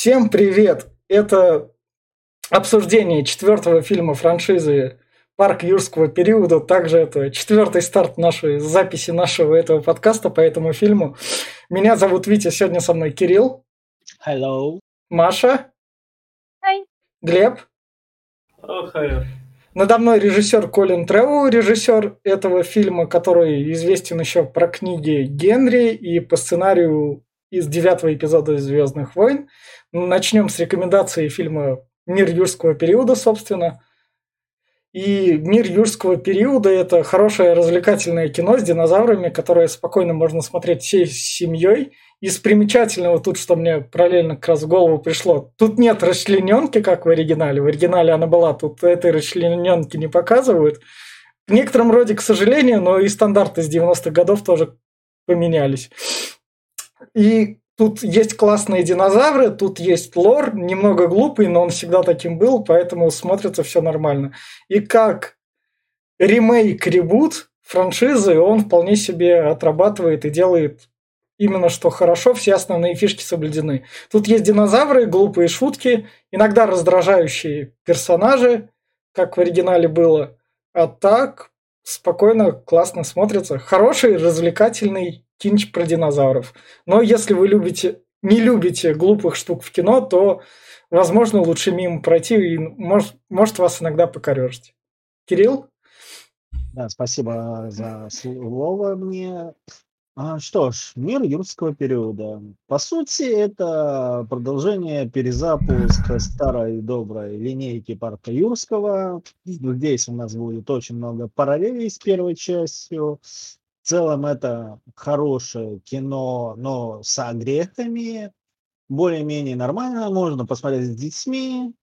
Всем привет! Это обсуждение четвертого фильма франшизы «Парк юрского периода». Также это четвертый старт нашей записи нашего этого подкаста по этому фильму. Меня зовут Витя, сегодня со мной Кирилл. Hello. Маша. Hi. Глеб. Oh, hi. Надо мной режиссер Колин Тревел, режиссер этого фильма, который известен еще про книги Генри и по сценарию из девятого эпизода «Звездных войн». Начнем с рекомендации фильма «Мир юрского периода», собственно. И «Мир юрского периода» – это хорошее развлекательное кино с динозаврами, которое спокойно можно смотреть всей семьей – из примечательного тут, что мне параллельно как раз в голову пришло, тут нет расчлененки, как в оригинале. В оригинале она была, тут этой расчлененки не показывают. В некотором роде, к сожалению, но и стандарты с 90-х годов тоже поменялись. И тут есть классные динозавры, тут есть лор, немного глупый, но он всегда таким был, поэтому смотрится все нормально. И как ремейк-ребут франшизы он вполне себе отрабатывает и делает именно что хорошо, все основные фишки соблюдены. Тут есть динозавры, глупые шутки, иногда раздражающие персонажи, как в оригинале было. А так спокойно, классно смотрится. Хороший, развлекательный кинч про динозавров. Но если вы любите, не любите глупых штук в кино, то, возможно, лучше мимо пройти и может, может вас иногда покорежить. Кирилл? Да, спасибо за слово мне. А, что ж, мир юрского периода. По сути, это продолжение перезапуска старой доброй линейки парка юрского. Здесь у нас будет очень много параллелей с первой частью. Целом это хорошее кино, но с огрехами. Более-менее нормально, можно посмотреть с детьми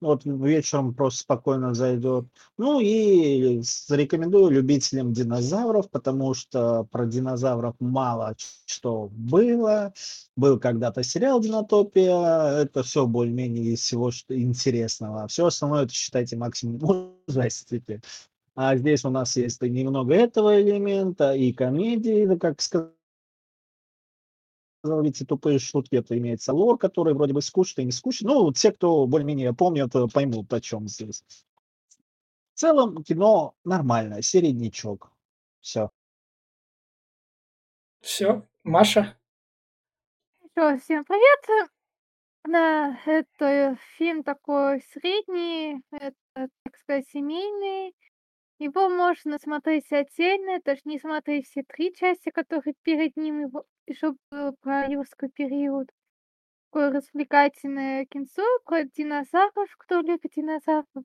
вот вечером просто спокойно зайдет. Ну и рекомендую любителям динозавров, потому что про динозавров мало что было. Был когда-то сериал «Динотопия», это все более-менее из всего что интересного. Все остальное это считайте максимум ужастики. А здесь у нас есть немного этого элемента и комедии, как сказать эти тупые шутки, это имеется лор, который вроде бы скучный и не скучный. Ну, те, кто более-менее помнят, э, поймут, о чем здесь. В целом, кино нормальное, середнячок. Все. Все, Маша. Еще всем привет. Да, это фильм такой средний, это, так сказать, семейный. Его можно смотреть отдельно, даже не смотреть все три части, которые перед ним, его еще было про юрский период. Такое развлекательное кинцо про динозавров, кто любит динозавров.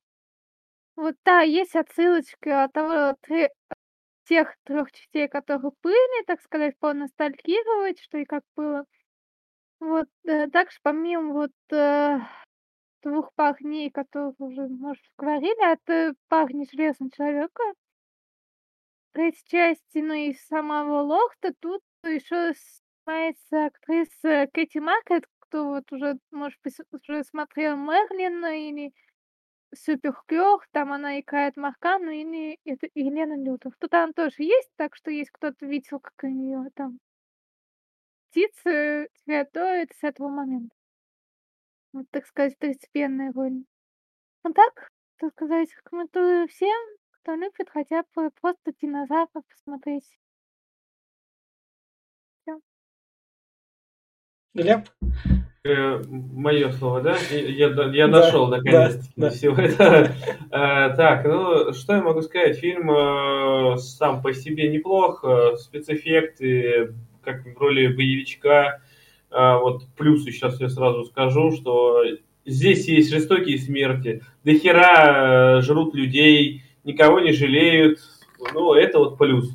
Вот да, есть отсылочка от того, тре- тех трех частей, которые были, так сказать, поностальгировать, что и как было. Вот, э, также помимо вот э, двух парней, которых уже, может, говорили, от парня Железного Человека, третьей части, ну и самого Лохта, тут еще снимается актриса Кэти Маркет, кто вот уже, может уже смотрел Мерлин или Супергерл, там она играет Маркану или это Елена Лютов. Тут она тоже есть, так что есть кто-то видел, как у нее там птицы цветают с этого момента. Вот, так сказать, второстепенная роль. Ну так, так сказать, рекомендую всем, кто любит хотя бы просто динозавров посмотреть. Глеб? Э, Мое слово, да? Я, я да, наконец-таки да, всего да. это. Э, так, ну что я могу сказать? Фильм э, сам по себе неплох, спецэффекты, как в роли боевичка. Вот плюсы сейчас я сразу скажу, что здесь есть жестокие смерти, до хера жрут людей, никого не жалеют. Ну, это вот плюс.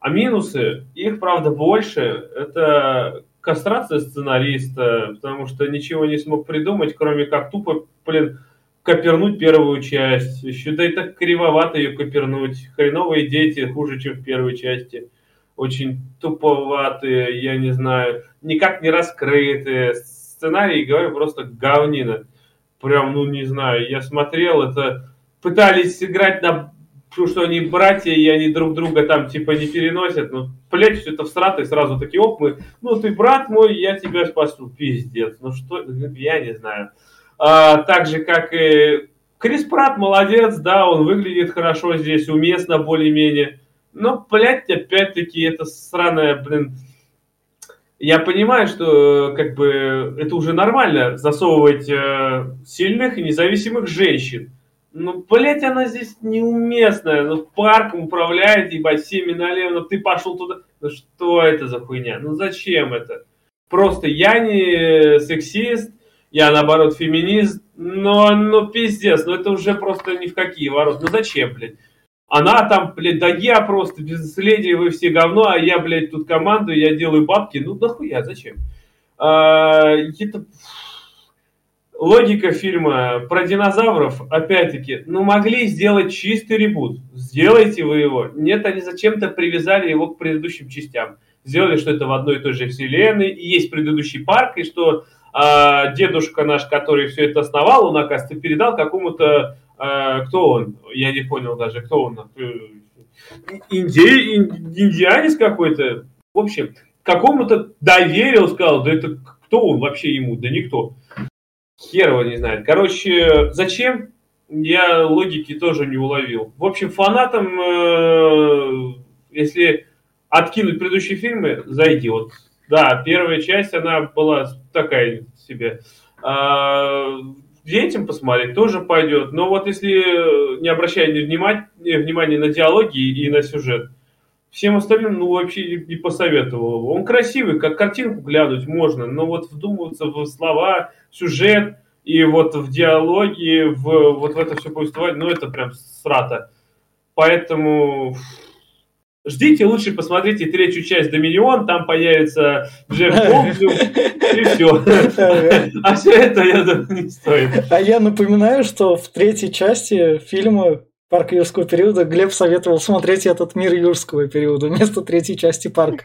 А минусы, их, правда, больше. Это кастрация сценариста, потому что ничего не смог придумать, кроме как тупо, блин, копернуть первую часть. Еще да и так кривовато ее копернуть. Хреновые дети хуже, чем в первой части. Очень туповатые, я не знаю, никак не раскрытые. Сценарий, говорю, просто говнина. Прям, ну не знаю, я смотрел, это пытались сыграть на что они братья, и они друг друга там типа не переносят. Ну, блядь, все это всрато, и сразу такие, оп, мы, ну ты брат мой, я тебя спасу. Пиздец, ну что, я не знаю. А, так же, как и Крис Прат молодец, да, он выглядит хорошо здесь, уместно более-менее. Но, блядь, опять-таки, это сраная, блин, я понимаю, что как бы это уже нормально засовывать э, сильных и независимых женщин. Ну, блядь, она здесь неуместная. Ну, парком управляет, ебать, всеми налево, ну ты пошел туда. Ну что это за хуйня? Ну зачем это? Просто я не сексист, я наоборот феминист, но, ну пиздец, ну это уже просто ни в какие ворота. Ну зачем, блядь? Она там, блядь, да я просто без наследия, вы все говно, а я, блядь, тут командую, я делаю бабки. Ну нахуя, зачем? А, это... Логика фильма про динозавров, опять-таки, ну могли сделать чистый ребут. Сделайте вы его. Нет, они зачем-то привязали его к предыдущим частям. Сделали, что это в одной и той же вселенной, и есть предыдущий парк, и что а, дедушка наш, который все это основал, он, оказывается, передал какому-то кто он? Я не понял даже, кто он. Инди... Индианец какой-то. В общем, какому-то доверил, сказал, да это кто он вообще ему? Да никто. Хер его не знает. Короче, зачем? Я логики тоже не уловил. В общем, фанатам, э, если откинуть предыдущие фильмы, зайдет. Да, первая часть, она была такая себе. А, детям посмотреть тоже пойдет. Но вот если не обращая внимания, внимания на диалоги и на сюжет, всем остальным, ну, вообще не посоветовал Он красивый, как картинку глянуть можно, но вот вдумываться в слова, сюжет и вот в диалоги, в, вот в это все повествовать, ну, это прям срата. Поэтому Ждите, лучше посмотрите третью часть «Доминион», там появится Джефф Голдблюм, и все. А все это, я думаю, не стоит. А я напоминаю, что в третьей части фильма парк юрского периода, Глеб советовал смотреть этот мир юрского периода вместо третьей части парка.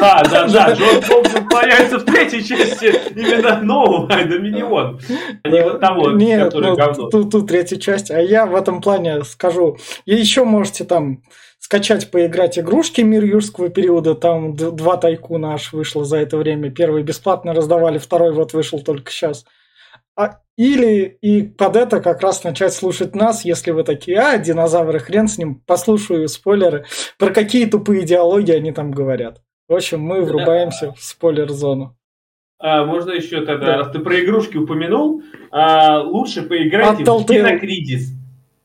Да, да, да, Джон Томпсон появится в третьей части именно нового Доминион, а не вот того, Нет, который ну, говно. Тут, тут третья часть, а я в этом плане скажу. И еще можете там скачать, поиграть игрушки «Мир юрского периода». Там два тайкуна аж вышло за это время. Первый бесплатно раздавали, второй вот вышел только сейчас. А, или и под это как раз начать слушать нас, если вы такие, а, динозавры, хрен с ним, послушаю спойлеры, про какие тупые идеологии они там говорят. В общем, мы врубаемся в спойлер-зону. А, можно еще тогда, да. раз ты про игрушки упомянул, а, лучше поиграйте а в Кинокризис.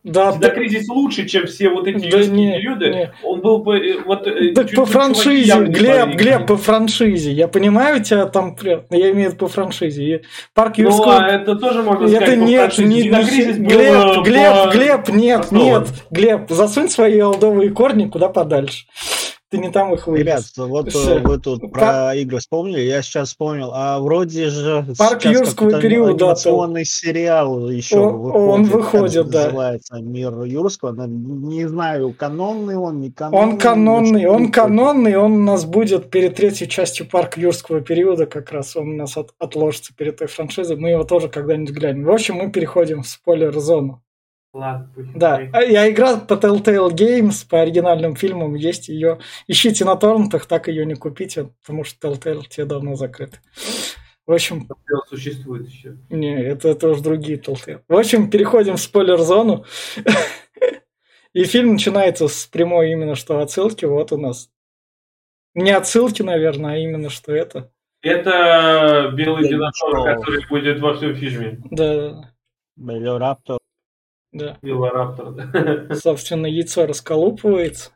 Да, да. кризис лучше, чем все вот эти да не, периоды. Не. Он был бы э, вот. Э, так по франшизе, Глеб, Глеб, по франшизе. Я понимаю тебя там, я имею в виду по франшизе. Парк Юрского. Ну, а это тоже можно это сказать. нет, не, не, Глеб, Глеб, Глеб, нет, нет, Глеб, засунь свои олдовые корни куда подальше. Ты не там их вывез. Ребят, вот Все. вы тут про игры вспомнили, я сейчас вспомнил. А вроде же Парк юрского периода. Анимационный сериал еще он, выходит. Он выходит, да. Называется Мир юрского. Не знаю, канонный он, не канонный. Он канонный, он канонный, он у нас будет перед третьей частью Парк юрского периода как раз. Он у нас от, отложится перед той франшизой. Мы его тоже когда-нибудь глянем. В общем, мы переходим в спойлер-зону. Ладно, да, а я играл по Telltale Games, по оригинальным фильмам, есть ее. Ищите на торрентах, так ее не купите, потому что Telltale те давно закрыты. В общем... Telltale существует еще. Не, это, это уже другие Telltale. В общем, переходим в спойлер-зону. И фильм начинается с прямой именно что отсылки. Вот у нас. Не отсылки, наверное, а именно что это. Это белый динозавр, который будет во всем фильме. Да. Велораптор. Да. Велораптор, да. Собственно, яйцо расколупывается.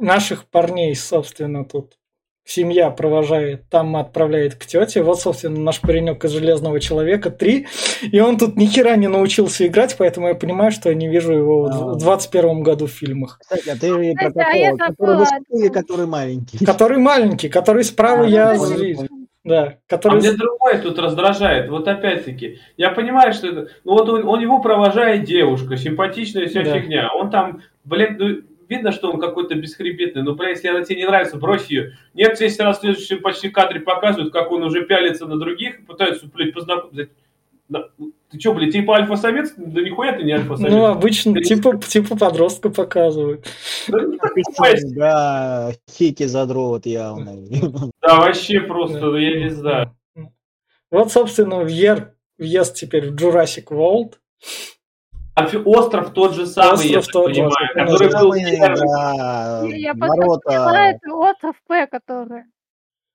Наших парней, собственно, тут семья провожает, там отправляет к тете. Вот, собственно, наш паренек из Железного Человека 3. И он тут ни хера не научился играть, поэтому я понимаю, что я не вижу его а. в 21 году в фильмах. Кстати, а ты про какого? Который высокий который маленький? Который маленький, который справа а, я... Да, который... А мне другое тут раздражает. Вот опять-таки, я понимаю, что это... Ну вот он, он его провожает девушка, симпатичная вся да. фигня. Он там, блин, ну, видно, что он какой-то бесхребетный. Ну, блин, если она тебе не нравится, брось ее. Некоторые если раз в следующем почти кадре показывают, как он уже пялится на других, пытаются, блядь, познакомиться. Ты что, блядь, типа альфа-самец? Да нихуя ты не альфа-самец. Ну, обычно типа, типа подростка показывают. Да, хики задрот явно. Да, вообще просто, я не знаю. Вот, собственно, въезд теперь в Jurassic World. А остров тот же самый, остров я тот понимаю, же, который был... Да, я ворота... это остров П, который...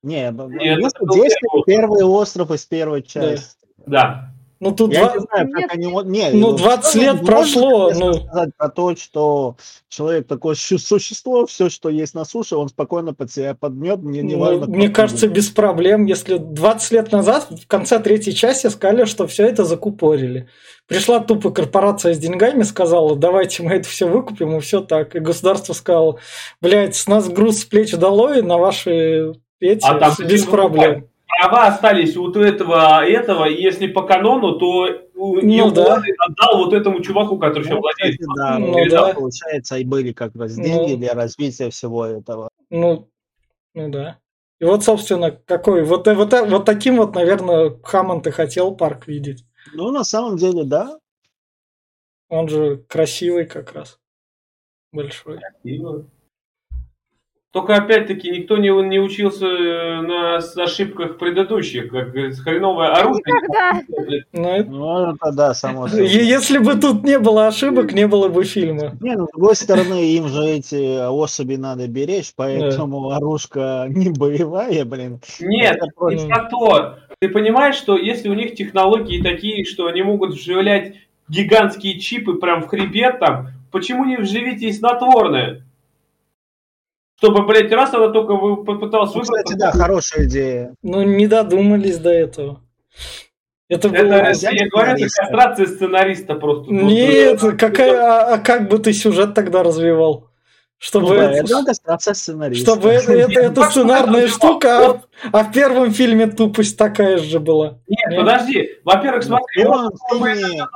Не, Нет, здесь первый остров из первой части. Да. Ну тут я два... не знаю, как они... Не, ну, 20 лет прошло. Ну... сказать про то, что человек такое существо, все, что есть на суше, он спокойно под себя подмет, мне не ну, важно. Мне кажется, без проблем. Если 20 лет назад, в конце третьей части, сказали, что все это закупорили. Пришла тупо корпорация с деньгами, сказала, давайте мы это все выкупим, и все так. И государство сказало, блядь, с нас груз с плеч долой, на ваши эти, а там без проблем права остались у этого, этого, и если по канону, то ну, да. отдал вот этому чуваку, который ну, еще владеет. Кстати, да, ну, ну да, получается, и были как раз деньги ну, для развития всего этого. Ну, ну да. И вот, собственно, какой, вот, вот, вот таким вот, наверное, Хаммонд и хотел парк видеть. Ну, на самом деле, да. Он же красивый как раз. Большой. Красивый. Только опять-таки никто не, не учился э, на ошибках предыдущих, как говорится, хреновое оружие. Никогда. Ну, это... ну, это да, само собой. Если бы тут не было ошибок, не было бы фильма. Не, ну, с другой стороны, им же эти особи надо беречь, поэтому да. оружка не боевая, блин. Нет, не про то. Ты понимаешь, что если у них технологии такие, что они могут вживлять гигантские чипы прям в хребет там, почему не вживите и снотворное? Чтобы, блядь, раз она только попыталась ну, выбрать... Кстати, да, хорошая идея. Ну, не додумались до этого. Это, это было... я, я говорю, это кастрация сценариста просто. Нет, какая, а, а как бы ты сюжет тогда развивал? Чтобы, ну, это, чтобы это, это, это сценарная штука, а, а в первом фильме тупость такая же была. Нет, Нет? подожди. Во-первых, смотри, он,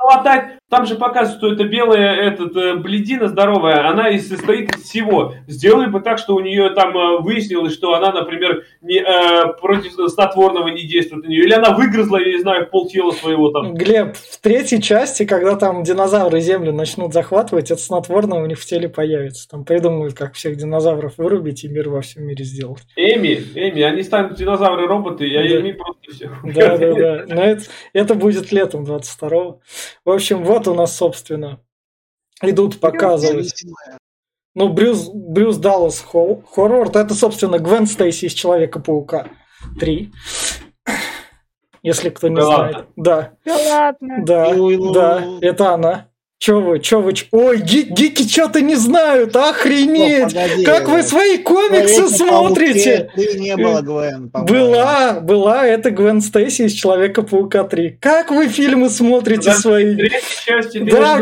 латать, там же показывают, что это белая этот, э, бледина здоровая, она и состоит из всего. Сделали бы так, что у нее там э, выяснилось, что она, например, не, э, против снотворного не действует на нее. Или она выгрызла, я не знаю, пол тела своего там. Глеб, в третьей части, когда там динозавры Землю начнут захватывать, это снотворное у них в теле появится. Там придумают, как всех динозавров вырубить и мир во всем мире сделать. Эми, Эми, они станут динозавры-роботы, я да. Эми просто все. Да, да, да. Но это, это будет летом 22-го. В общем, вот у нас, собственно, идут показывать. Ну, Брюс, Брюс Даллас хоррор, это, собственно, Гвен Стейси из Человека-паука 3. Если кто не да знает. Ладно. Да. Да ладно. Да, да, это она. Че вы, че вы, ч... ой, ги гики что-то не знают, охренеть! Ну, как вы свои комиксы смотрите? Ты не было Гвен, Была, была, это Гвен Стейси из Человека-паука 3. Как вы фильмы смотрите Подожди, свои? Части да,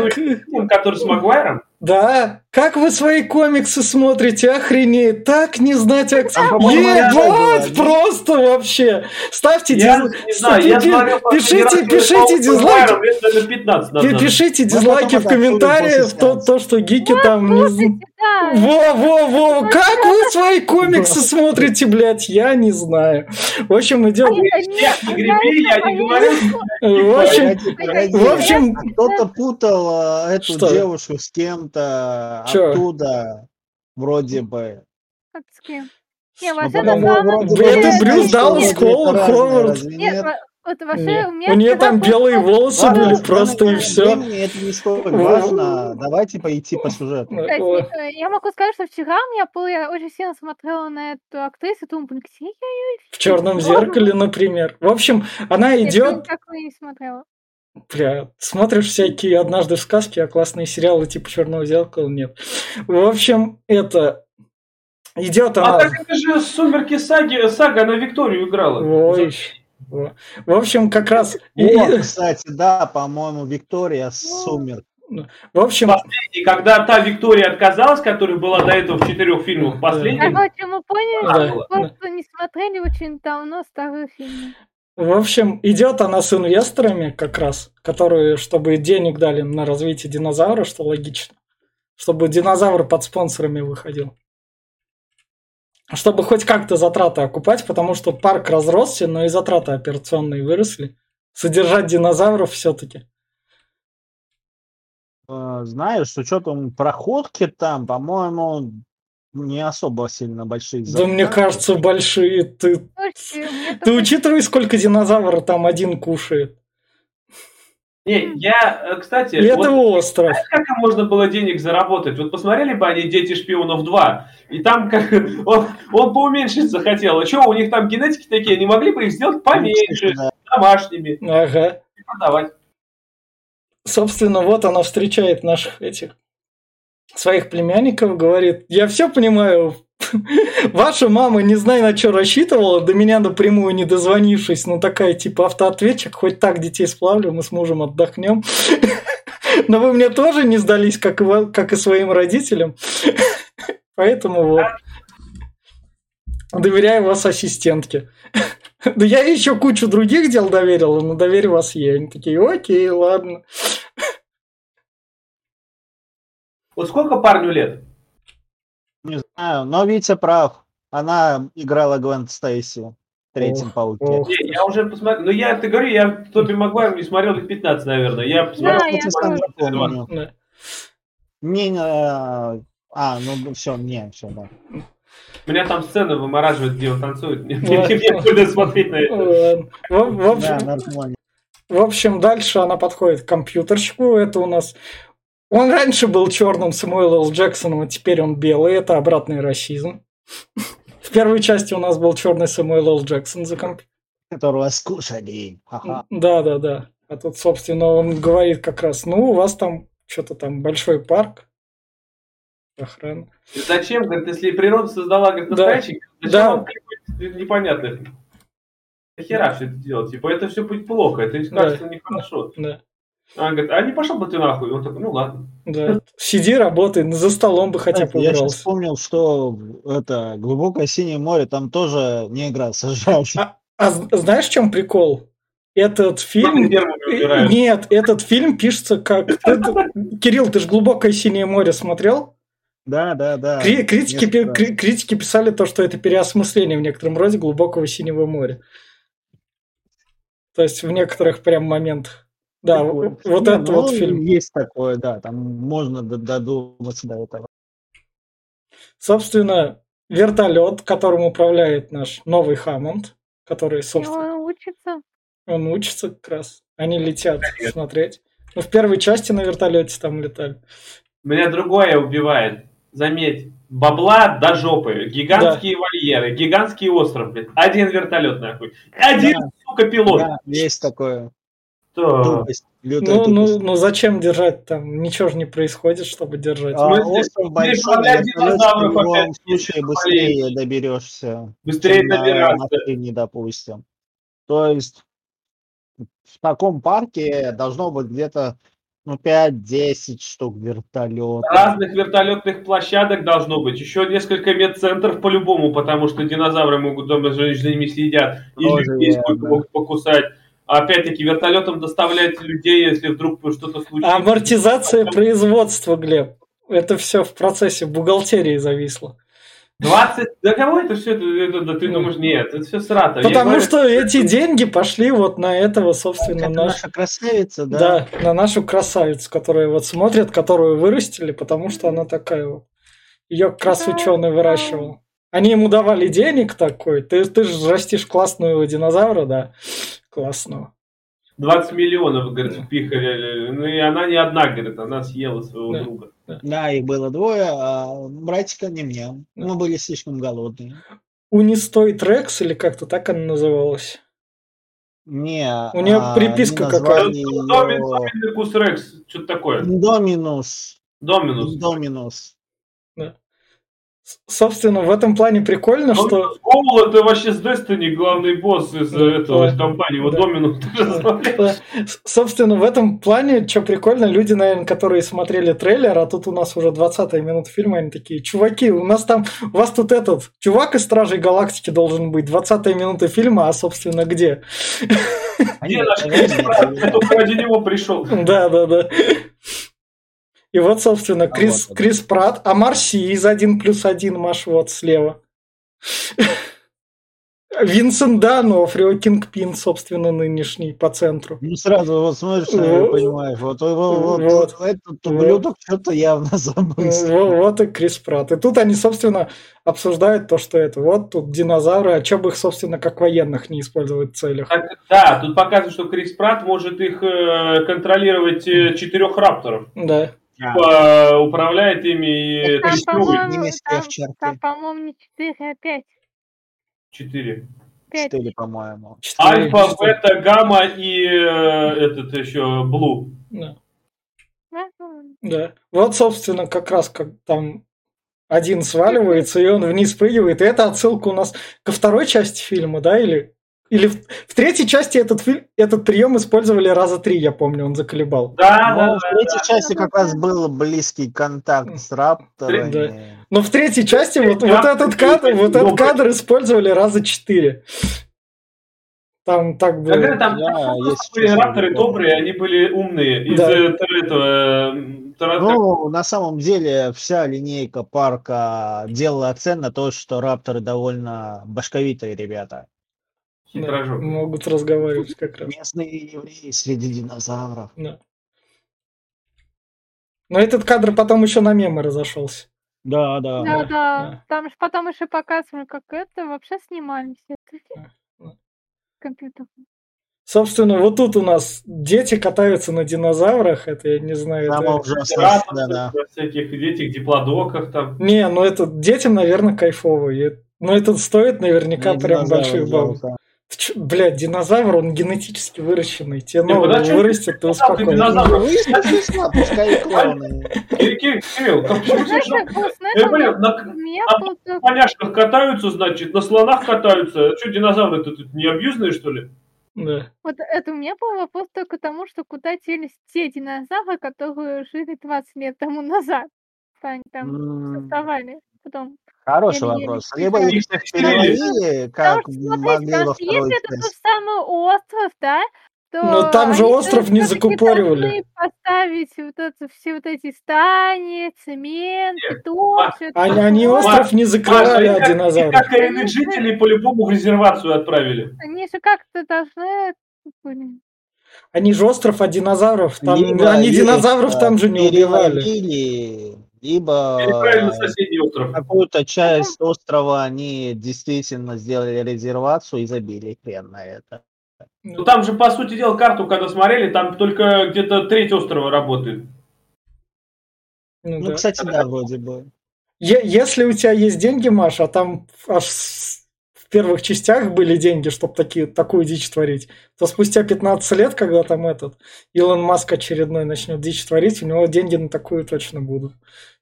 который с Магуайром? Да, как вы свои комиксы смотрите, охренеть, так не знать акцент. Ебать, просто вообще. Ставьте дизлайки. Пишите, пишите дизлайки. Пишите дизлайки в комментариях, то, то, что гики там... Во, во, во, как вы свои комиксы смотрите, блядь, я не знаю. В общем, идем... В общем, в общем... Кто-то путал э, эту девушку с кем-то оттуда, вроде бы. Как с кем? Не, вообще Это Брюс Даллас Ховард. Нет, вот вообще, у, меня у нее там белые волосы Ладно, были просто и все. Это не столько важно. Давайте пойти по сюжету. Я могу сказать, что вчера у меня был, я очень сильно смотрела на эту актрису, думаю, блин, где я В черном зеркале, например. В общем, она идет. Я не смотрела. Бля, смотришь всякие однажды в сказке, а классные сериалы типа Черного зеркала нет. В общем, это идет она. А так это же Сумерки саги, сага, она Викторию играла. Ой. В общем, как раз... Вот, кстати, да, по-моему, Виктория Сумер. В общем... Последний, когда та Виктория отказалась, которая была до этого в четырех фильмах, последний... Короче, мы поняли, да, просто да. не смотрели очень давно старые фильмы. В общем, идет она с инвесторами как раз, которые, чтобы денег дали на развитие динозавра, что логично. Чтобы динозавр под спонсорами выходил чтобы хоть как-то затраты окупать, потому что парк разросся, но и затраты операционные выросли. Содержать динозавров все-таки. э, знаешь, с учетом проходки там, по-моему, не особо сильно большие. Да мне кажется, большие. Ты, ты учитывай, сколько динозавров там один кушает. Не, я, э, кстати, И это вот, остров. знаешь, как можно было денег заработать? Вот посмотрели бы они «Дети шпионов 2», и там как он, он поуменьшить захотел. А что, у них там генетики такие, не могли бы их сделать поменьше, Да. домашними, Ага. и продавать? Собственно, вот она встречает наших этих своих племянников, говорит, я все понимаю, ваша мама, не знаю, на что рассчитывала, до меня напрямую не дозвонившись, ну такая типа автоответчик, хоть так детей сплавлю, мы с мужем отдохнем. Но вы мне тоже не сдались, как и, как и своим родителям. Поэтому вот. Доверяю вас ассистентке. Да я еще кучу других дел доверила, но доверю вас ей. Они такие, окей, ладно. Вот сколько парню лет? Не знаю, но Витя прав. Она играла Гвен Стейси в третьем Ох, пауке. ох. Не, я уже посмотрел. Ну, я, ты говорю, я Тоби Магуайр не смотрел лет 15, наверное. Я посмотрел. Да, я тоже. не помню. Да. Не, не, а, а, ну все, не, все, да. Меня там сцена вымораживает, где он танцует. Мне некуда смотреть на это. В общем, дальше она подходит к компьютерщику. Это у нас... Он раньше был черным Самуэл Л. Джексоном, а теперь он белый. Это обратный расизм. В первой части у нас был черный Самуэл Л. Джексон за компьютером. Которого скушали. Ага. Да, да, да. А тут, собственно, он говорит как раз, ну, у вас там что-то там большой парк, охрана. И Зачем, говорит, если природа создала, говорит, Да. настоящий, зачем Да. какой-то непонятный? Нахера все это делать? Типа, это все будет плохо, это Да. кажется нехорошо. Да, А он говорит, а не пошел бы ты нахуй? И он такой, ну ладно. да. Сиди, работай, за столом бы хотя бы Я сейчас вспомнил, что это глубокое синее море, там тоже негра сажают. А з- знаешь, в чем прикол? Этот Фильм... Нет, этот фильм пишется как... Кирилл, ты же «Глубокое синее море» смотрел? Да, да, да. Кри- критики, пи- кри- критики писали то, что это переосмысление в некотором роде «Глубокого синего моря». То есть в некоторых прям моментах. Да, вот, вот Не, этот ну, вот фильм. Есть такое, да, там можно додуматься до этого. Собственно, вертолет, которым управляет наш новый Хаммонд, который, И собственно, он учится. он учится как раз. Они летят смотреть. Ну, в первой части на вертолете там летали. Меня другое убивает. Заметь, бабла до жопы, гигантские вольеры, гигантский остров, блин. Один вертолет, нахуй. Один, Да. сука, пилот. Да, есть такое. Да. Тупость, лютая Ну, ну, тупость. ну зачем держать там? Ничего же не происходит, чтобы держать. А смысле? остров большой, динозавров в любом случае не быстрее болеешь. доберешься, Быстрее добираться. машине, допустим. То есть в таком парке должно быть где-то ну, 5-10 штук вертолетов. Разных вертолетных площадок должно быть. Еще несколько медцентров по-любому, потому что динозавры могут дома за ними следят. И людей сколько могут покусать. А опять-таки вертолетом доставлять людей, если вдруг что-то случится. Амортизация производства, Глеб. Это все в процессе бухгалтерии зависло. 20... Да кого это все? Это, это- да ты Ну. думаешь, нет, это все срато. Я Потому говорю, что эти деньги пошли вот на этого, Это собственно, наш... наша красавица, да? Да, на нашу красавицу, которая вот смотрит, которую вырастили, потому что она такая вот. Ее как раз ученый выращивал. Они ему давали денег такой. Ты, ты же растишь классного динозавра, да? Классного. 20 миллионов, говорит, впихали. Ну и она не одна, говорит, она съела своего Да. друга. Да, их было двое, а братика не мне. Мы были слишком голодные. Унистой Трекс, или как-то так она называлась? Не, У неё а, приписка они какая? назвали Домин, её Доминикус Рекс, что-то такое. Доминус. Доминус. Доминус. Собственно, в этом плане прикольно, что... Доминус Гоул это вообще с Destiny главный босс из Да, этого да. компании. Вот Да. Доминус. Да. С- Собственно, в этом плане, что прикольно, люди, наверное, которые смотрели трейлер, а тут у нас уже 20 минут фильма, они такие, чуваки, у нас там, у вас тут этот, чувак из Стражей Галактики должен быть, 20 минуты фильма, а, собственно, где? Где наш наверное, Крис Пратт? Я только ради него пришел. Да, да, да. И вот, собственно, Крис, вот он. Крис Пратт, а Марси из 1 плюс 1, Маш, вот слева. Винсент Данофрио, Кингпин, собственно, нынешний по центру. Ну, сразу вот смотришь, Вот. понимаешь, вот, вот, вот, Вот. этот ублюдок что-то явно замыслил. Во- Вот и Крис Пратт. И тут они, собственно, обсуждают то, что это. Вот тут динозавры, а что бы их, собственно, как военных не использовать в целях. Так, да, тут показывают, что Крис Пратт может их э, контролировать э, четырех рапторов. Да. Типа, управляет ими и Там, по-моему, там, там, по-моему, не 4, а 5. Четыре. 5. Четыре, по-моему. Четыре, Альфа, четыре. бета, гамма и э, этот еще блу. Да. Да. Вот, собственно, как раз как там один сваливается, и он вниз прыгивает. И это отсылка у нас ко второй части фильма, да, или... Или в, в третьей части этот, фильм, этот прием использовали раза три, я помню, он заколебал. Да, да, Ну, в да. третьей части как раз был близкий контакт с рапторами. Да. Но в третьей части вот, Я вот этот кадр, вот этот добрый. кадр использовали раза четыре. Там так было. Когда там Да, были рапторы добрые, они были умные. Из Да. э, этого... Ну, на самом деле, вся линейка парка делала акцент на то, что рапторы довольно башковитые ребята. Да, хитрожопые. могут разговаривать как раз. Местные евреи среди динозавров. Да. Но этот кадр потом еще на мемы разошелся. Да, да. Да, да, да. да. Там же потом еще показывали, как это вообще снимали все это. Да, да. Компьютер. Собственно, вот тут у нас дети катаются на динозаврах. Это я не знаю. это- Самое ужасное, Пиратов, да, да. на всяких этих диплодоках там. Не, ну это детям, наверное, кайфово. Но это стоит наверняка Мне прям больших бабок. жалко. Чё, Блядь, динозавр, он генетически выращенный. Тебе нового подожди, вырастет, ты. Ну, естественно, пускай и клоны. Кирилл, Кирилл, как почему тебе Знаешь, жалко? как, знаешь, Я у понял, меня- на, поняшках катаются, значит, на слонах катаются. Что, динозавры-то тут не абьюзные, что ли? Да. Вот это у меня был вопрос только к тому, что куда делись те динозавры, которые жили 20 лет тому назад. Они там М, оставали потом. Хороший Я вопрос. Либо их всех переловили, как могли во второй если это тот самый остров, да, то Но там же остров не закупоривали. поставить вот это, все вот эти стани, цемент, Маш, всё это Они, они остров не закрывали от динозавров. как коренных жителей по-любому в резервацию отправили. Они же как-то должны были. Они же остров от динозавров. Там, они динозавров там же не убивали. Либо какую-то часть острова они действительно сделали резервацию и забили хрен на это. Ну там же, по сути дела, карту, когда смотрели, там только где-то треть острова работает. Ну Ну, да. кстати, да, вроде бы. Е- Если у тебя есть деньги, Маша, а там аж первых частях были деньги, чтобы такие, такую дичь творить, то спустя 15 лет, когда там этот Илон Маск очередной начнет дичь творить, у него деньги на такую точно будут,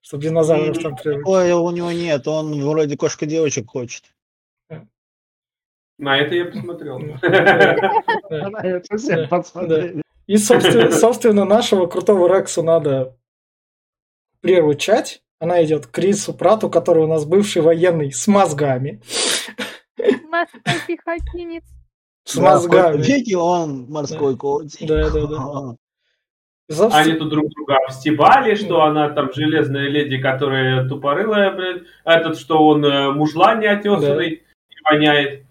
чтобы динозавров там приручить. Ой, у него нет, он вроде кошка девочек хочет. На это я посмотрел. Да. Это все Да, посмотрели. И, собственно, собственно, нашего крутого Рексу надо приручать. Она идет к Крису Прату, который у нас бывший военный с мозгами. Морской пехотинец. С Да, мозгами. веке он морской котик. Да, да, да. Собственно, Они тут друг друга обстебали, что она там железная леди, которая тупорылая, блядь. Этот, что он э, мужлан неотесанный и воняет.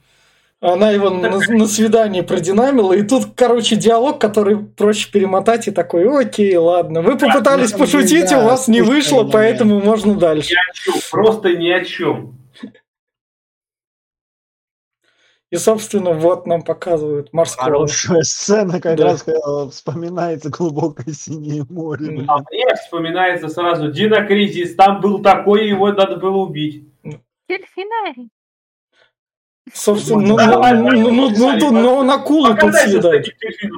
Она его на, на свидании продинамила, и тут, короче, диалог, который проще перемотать, и такой, окей, ладно. Вы попытались деле, пошутить, да, у вас не вышло, поэтому можно дальше. Ни о чем, просто ни о чем. И, собственно, вот нам показывают морского. Хорошая сцена, как Да. раз когда вспоминается глубокое синее море. А мне вспоминается сразу Динокризис. Там был такой, его надо было убить. Дельфинарий. Собственно, ну, Да, ну, да, ну, ну, ну, да. ну, он акулу тут съедает.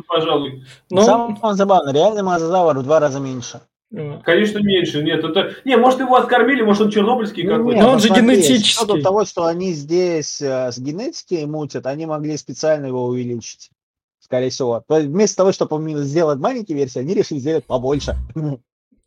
пожалуй. Ну, Самое забавное, реальный мозазавр в два раза меньше. Э, Конечно, меньше. Нет, это... Не, может, его откормили, может, он чернобыльский Ну, какой-то. Но он же генетический. Учетом того, что они здесь э, с генетикой мутят, они могли специально его увеличить. Скорее всего. То есть вместо того, чтобы сделать маленькие версии, они решили сделать побольше.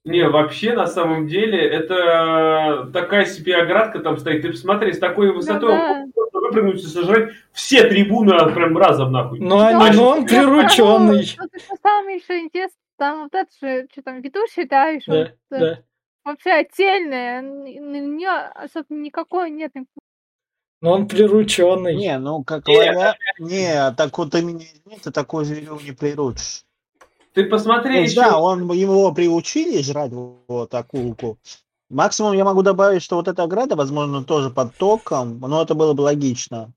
Не, вообще, на самом деле, это такая себе оградка там стоит. Ты посмотри, с такой высотой да. он может выпрыгнуть и сожрать все трибуны а, прям разом нахуй. ну, они, ну, он прирученный. Что самое еще интересное, там вот это же, что там, ведущий, да, еще Да, вот, э, да. вообще отдельная, на нее особо никакой нет. Но он прирученный. Не, ну, как говорят, не, так вот ты меня извини, ты такой зверю не приручишь. Ты посмотри Ну, еще. да, он, его приучили жрать вот акулку. Максимум я могу добавить, что вот эта ограда, возможно, тоже под током, но это было бы логично.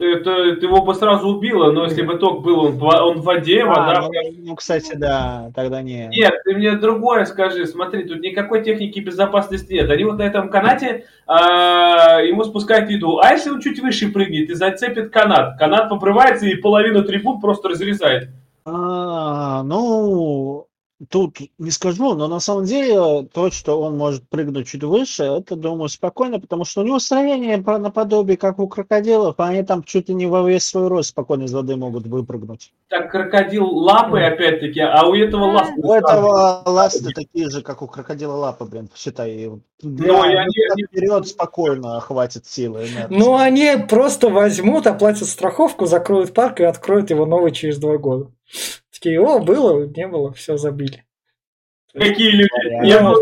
Это, это его бы сразу убило, но если бы ток был, он, он в воде, А, вода... ну, ну, кстати, да, тогда не. Нет, ты мне другое скажи. Смотри, тут никакой техники безопасности нет. Они вот на этом канате а, ему спускают еду. А если он чуть выше прыгнет и зацепит канат? Канат попрывается и половину трибун просто разрезает. А, ну, тут не скажу, но на самом деле то, что он может прыгнуть чуть выше, это, думаю, спокойно, потому что у него строение по- наподобие, как у крокодилов, а они там чуть ли не во весь свой рост спокойно из воды могут выпрыгнуть. Так крокодил лапы опять-таки, а у этого лапы. У этого ласты такие же, как у крокодила лапы, блин, считай. Для Ну, они- вперед спокойно хватит силы. Ну, они просто возьмут, оплатят страховку, закроют парк и откроют его новый через два года. Такие, о, было, не было, все забили. Какие люди? Я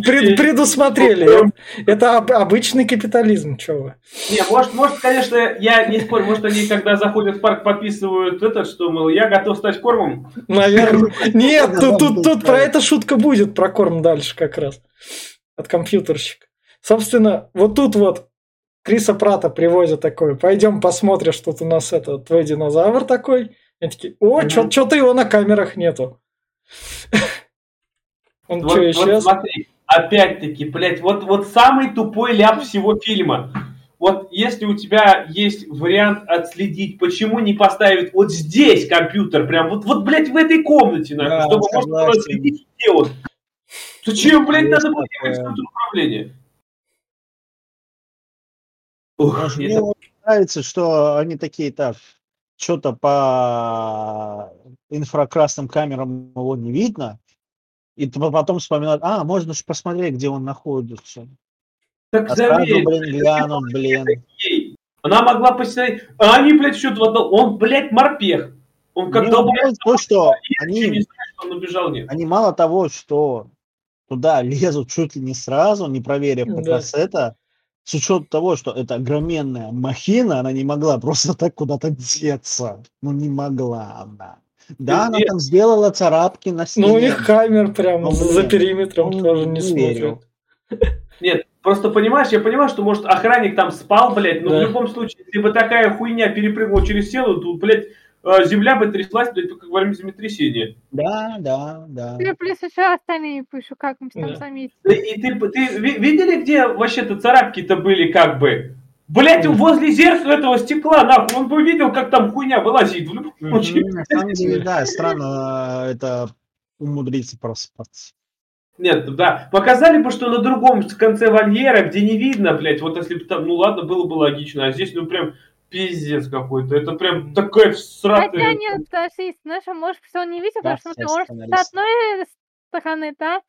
Пред- предусмотрели. Это об- обычный капитализм, что вы. Не, может, может, конечно, я не спорю, может, они, когда заходят в парк, подписывают этот, что, мол, я готов стать кормом. Наверное. Нет, тут, тут, тут про это шутка будет, про корм дальше как раз. От компьютерщика. Собственно, вот тут вот Криса Прата привозят такой, пойдем посмотрим, что тут у нас это, твой динозавр такой. И такие, о, Мгм. что-то его на камерах нету. Он Вот, что, вот исчез? смотри, опять-таки, блядь, вот, вот самый тупой ляп всего фильма. Вот если у тебя есть вариант отследить, почему не поставить вот здесь компьютер, прям вот, вот блядь, в этой комнате, нахуй, Да, чтобы можно было отследить, где он. Зачем, блядь, надо было ехать в центр управления? Ух, Может, это- мне вот нравится, что они такие так, что-то по инфракрасным камерам его не видно, и потом вспоминают, а, можно же посмотреть, где он находится. Так А сразу, заметь, блин, глянут, блин. Она могла посмотреть, а они, блядь, что-то в одном- Он, блядь, морпех. Он как Мне долбоеб, нравится то, что я не они, знаю, что он убежал, нет. они мало того, что туда лезут чуть ли не сразу, не проверив как Да. раз это, с учетом того, что это огроменная махина, она не могла просто так куда-то деться. Ну, не могла она. Да, она Нет. там сделала царапки на стене. Ну, у них камер прям Ну, за блин, периметром ну, тоже не не смотрят. Нет, просто понимаешь, я понимаю, что, может, охранник там спал, блядь, но Да. в любом случае, если бы такая хуйня перепрыгнула через стену, то, блядь, э, земля бы тряслась, блядь, как во время землетрясения. Да, да, да. Я плюс еще остальные пишу, как мы там Да. заметили. Ты- И ты, ты ви- видели, где вообще-то царапки-то были, как бы? Блядь, Мгм. возле зеркала этого стекла, нахуй, он бы видел, как там хуйня вылазит. Мгм, На самом деле, да, странно это умудриться проспаться. Нет, да. Показали бы, что на другом конце вольера, где не видно, блядь, вот если бы там, ну ладно, было бы логично, а здесь, ну прям пиздец какой-то. Это прям такая всратая... Хотя нет, подожди, знаешь, может быть, он не видел, Да, потому что все может, с сценаристы. одной стороны, да,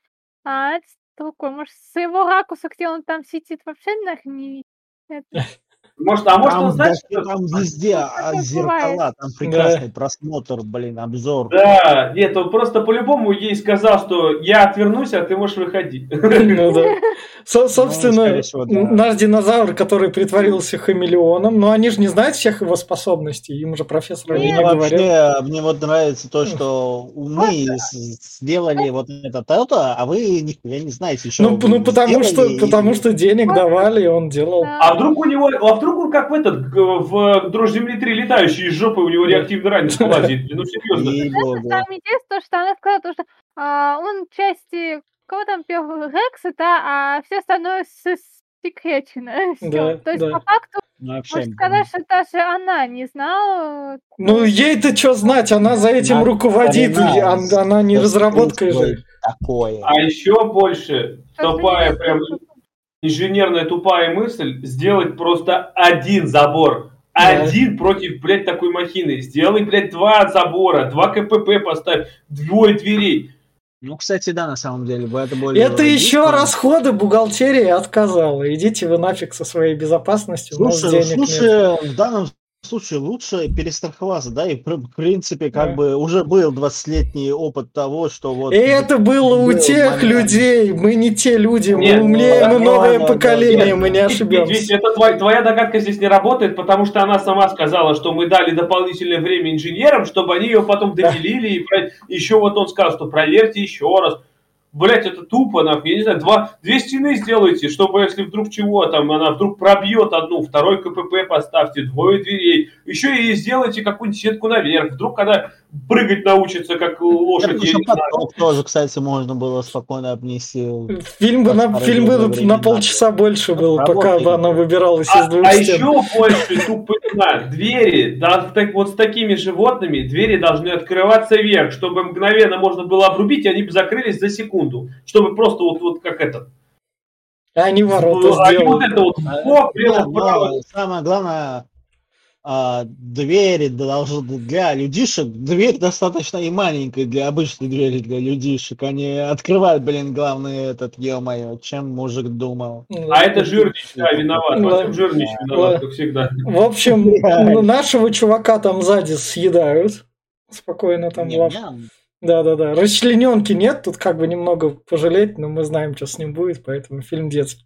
а с другой, может, с его ракурса, где он там сидит, вообще нахрен не видит. Это- Может, а может Там, он знает, да, что... там везде а, зеркала, там прекрасный просмотр, блин, обзор. Да, нет, он просто по-любому ей сказал, что я отвернусь, а ты можешь выходить. Ну да. Со- Собственно, скорее всего, да. наш динозавр, который притворился хамелеоном, но они же не знают всех его способностей, им же профессор не говорят. Вообще, мне вот нравится то, что мы сделали вот это то-то, а вы нихуя не знаете, что Ну, ну потому что, потому что денег давали, и он делал. Да. А вдруг у него, а вдруг он как в этот, в Дрожь Земли 3 летающий из жопы, у него реактивный ранец вылазит. Ну, серьезно. Идея то, что она сказала, то, что а, он части кого там первого Рекса, да, а все остальное с- секречено. Всё. Да, То есть, по факту, Ну, вообще, можно сказать, что даже она не знала. Ну, ей-то что знать, она за этим руководит, она, не скрыть же. Такое. А еще больше тупая, прям инженерная тупая мысль сделать просто один забор. Один против, блядь, такой махины. Сделай, блядь, два забора, два КПП поставь, двое дверей. Ну, кстати, да, на самом деле, бы это более Это еще расходы бухгалтерии отказала. Идите вы нафиг со своей безопасностью, у нас Слушай, денег нет. слушай, в данном Слушай, лучше перестраховаться, да, и в принципе как да. бы уже был 20-летний опыт того, что вот... И это было у тех момент. людей, мы не те люди, Нет, мы умнее, мы новое да, поколение, да, мы не ошибемся. Ведь, это твоя, твоя догадка здесь не работает, потому что она сама сказала, что мы дали дополнительное время инженерам, чтобы они ее потом допилили, да. и еще вот он сказал, что проверьте еще раз блять, это тупо, нахуй, я не знаю, два, две стены сделайте, чтобы, если вдруг чего, там, она вдруг пробьет одну, второй КПП поставьте, двое дверей, еще и сделайте какую-нибудь сетку наверх, вдруг, когда прыгать научится, как лошадь. Еще поток тоже, кстати, можно было спокойно обнести. Фильм бы на, фильм бы на полчаса больше был, пока бы она выбиралась а, из двух а стен. еще больше тупына. Двери, да, так, вот с такими животными, двери должны открываться вверх, чтобы мгновенно можно было обрубить, и они бы закрылись за секунду. Чтобы просто вот, вот как это. Они ворота ну, сделали. вот это вот, о, прямо, Самое главное, а, двери должны для людишек, дверь достаточно и маленькая для обычной двери для людишек. Они открывают, блин, главный этот, ё-моё, чем мужик думал. Ну, а это жирнич, да, виноват. Да. Жирнич виноват, как всегда. В общем, нашего чувака там сзади съедают. Спокойно там лапу. Да-да-да. Расчлененки нет, тут как бы немного пожалеть, но мы знаем, что с ним будет, поэтому фильм детский.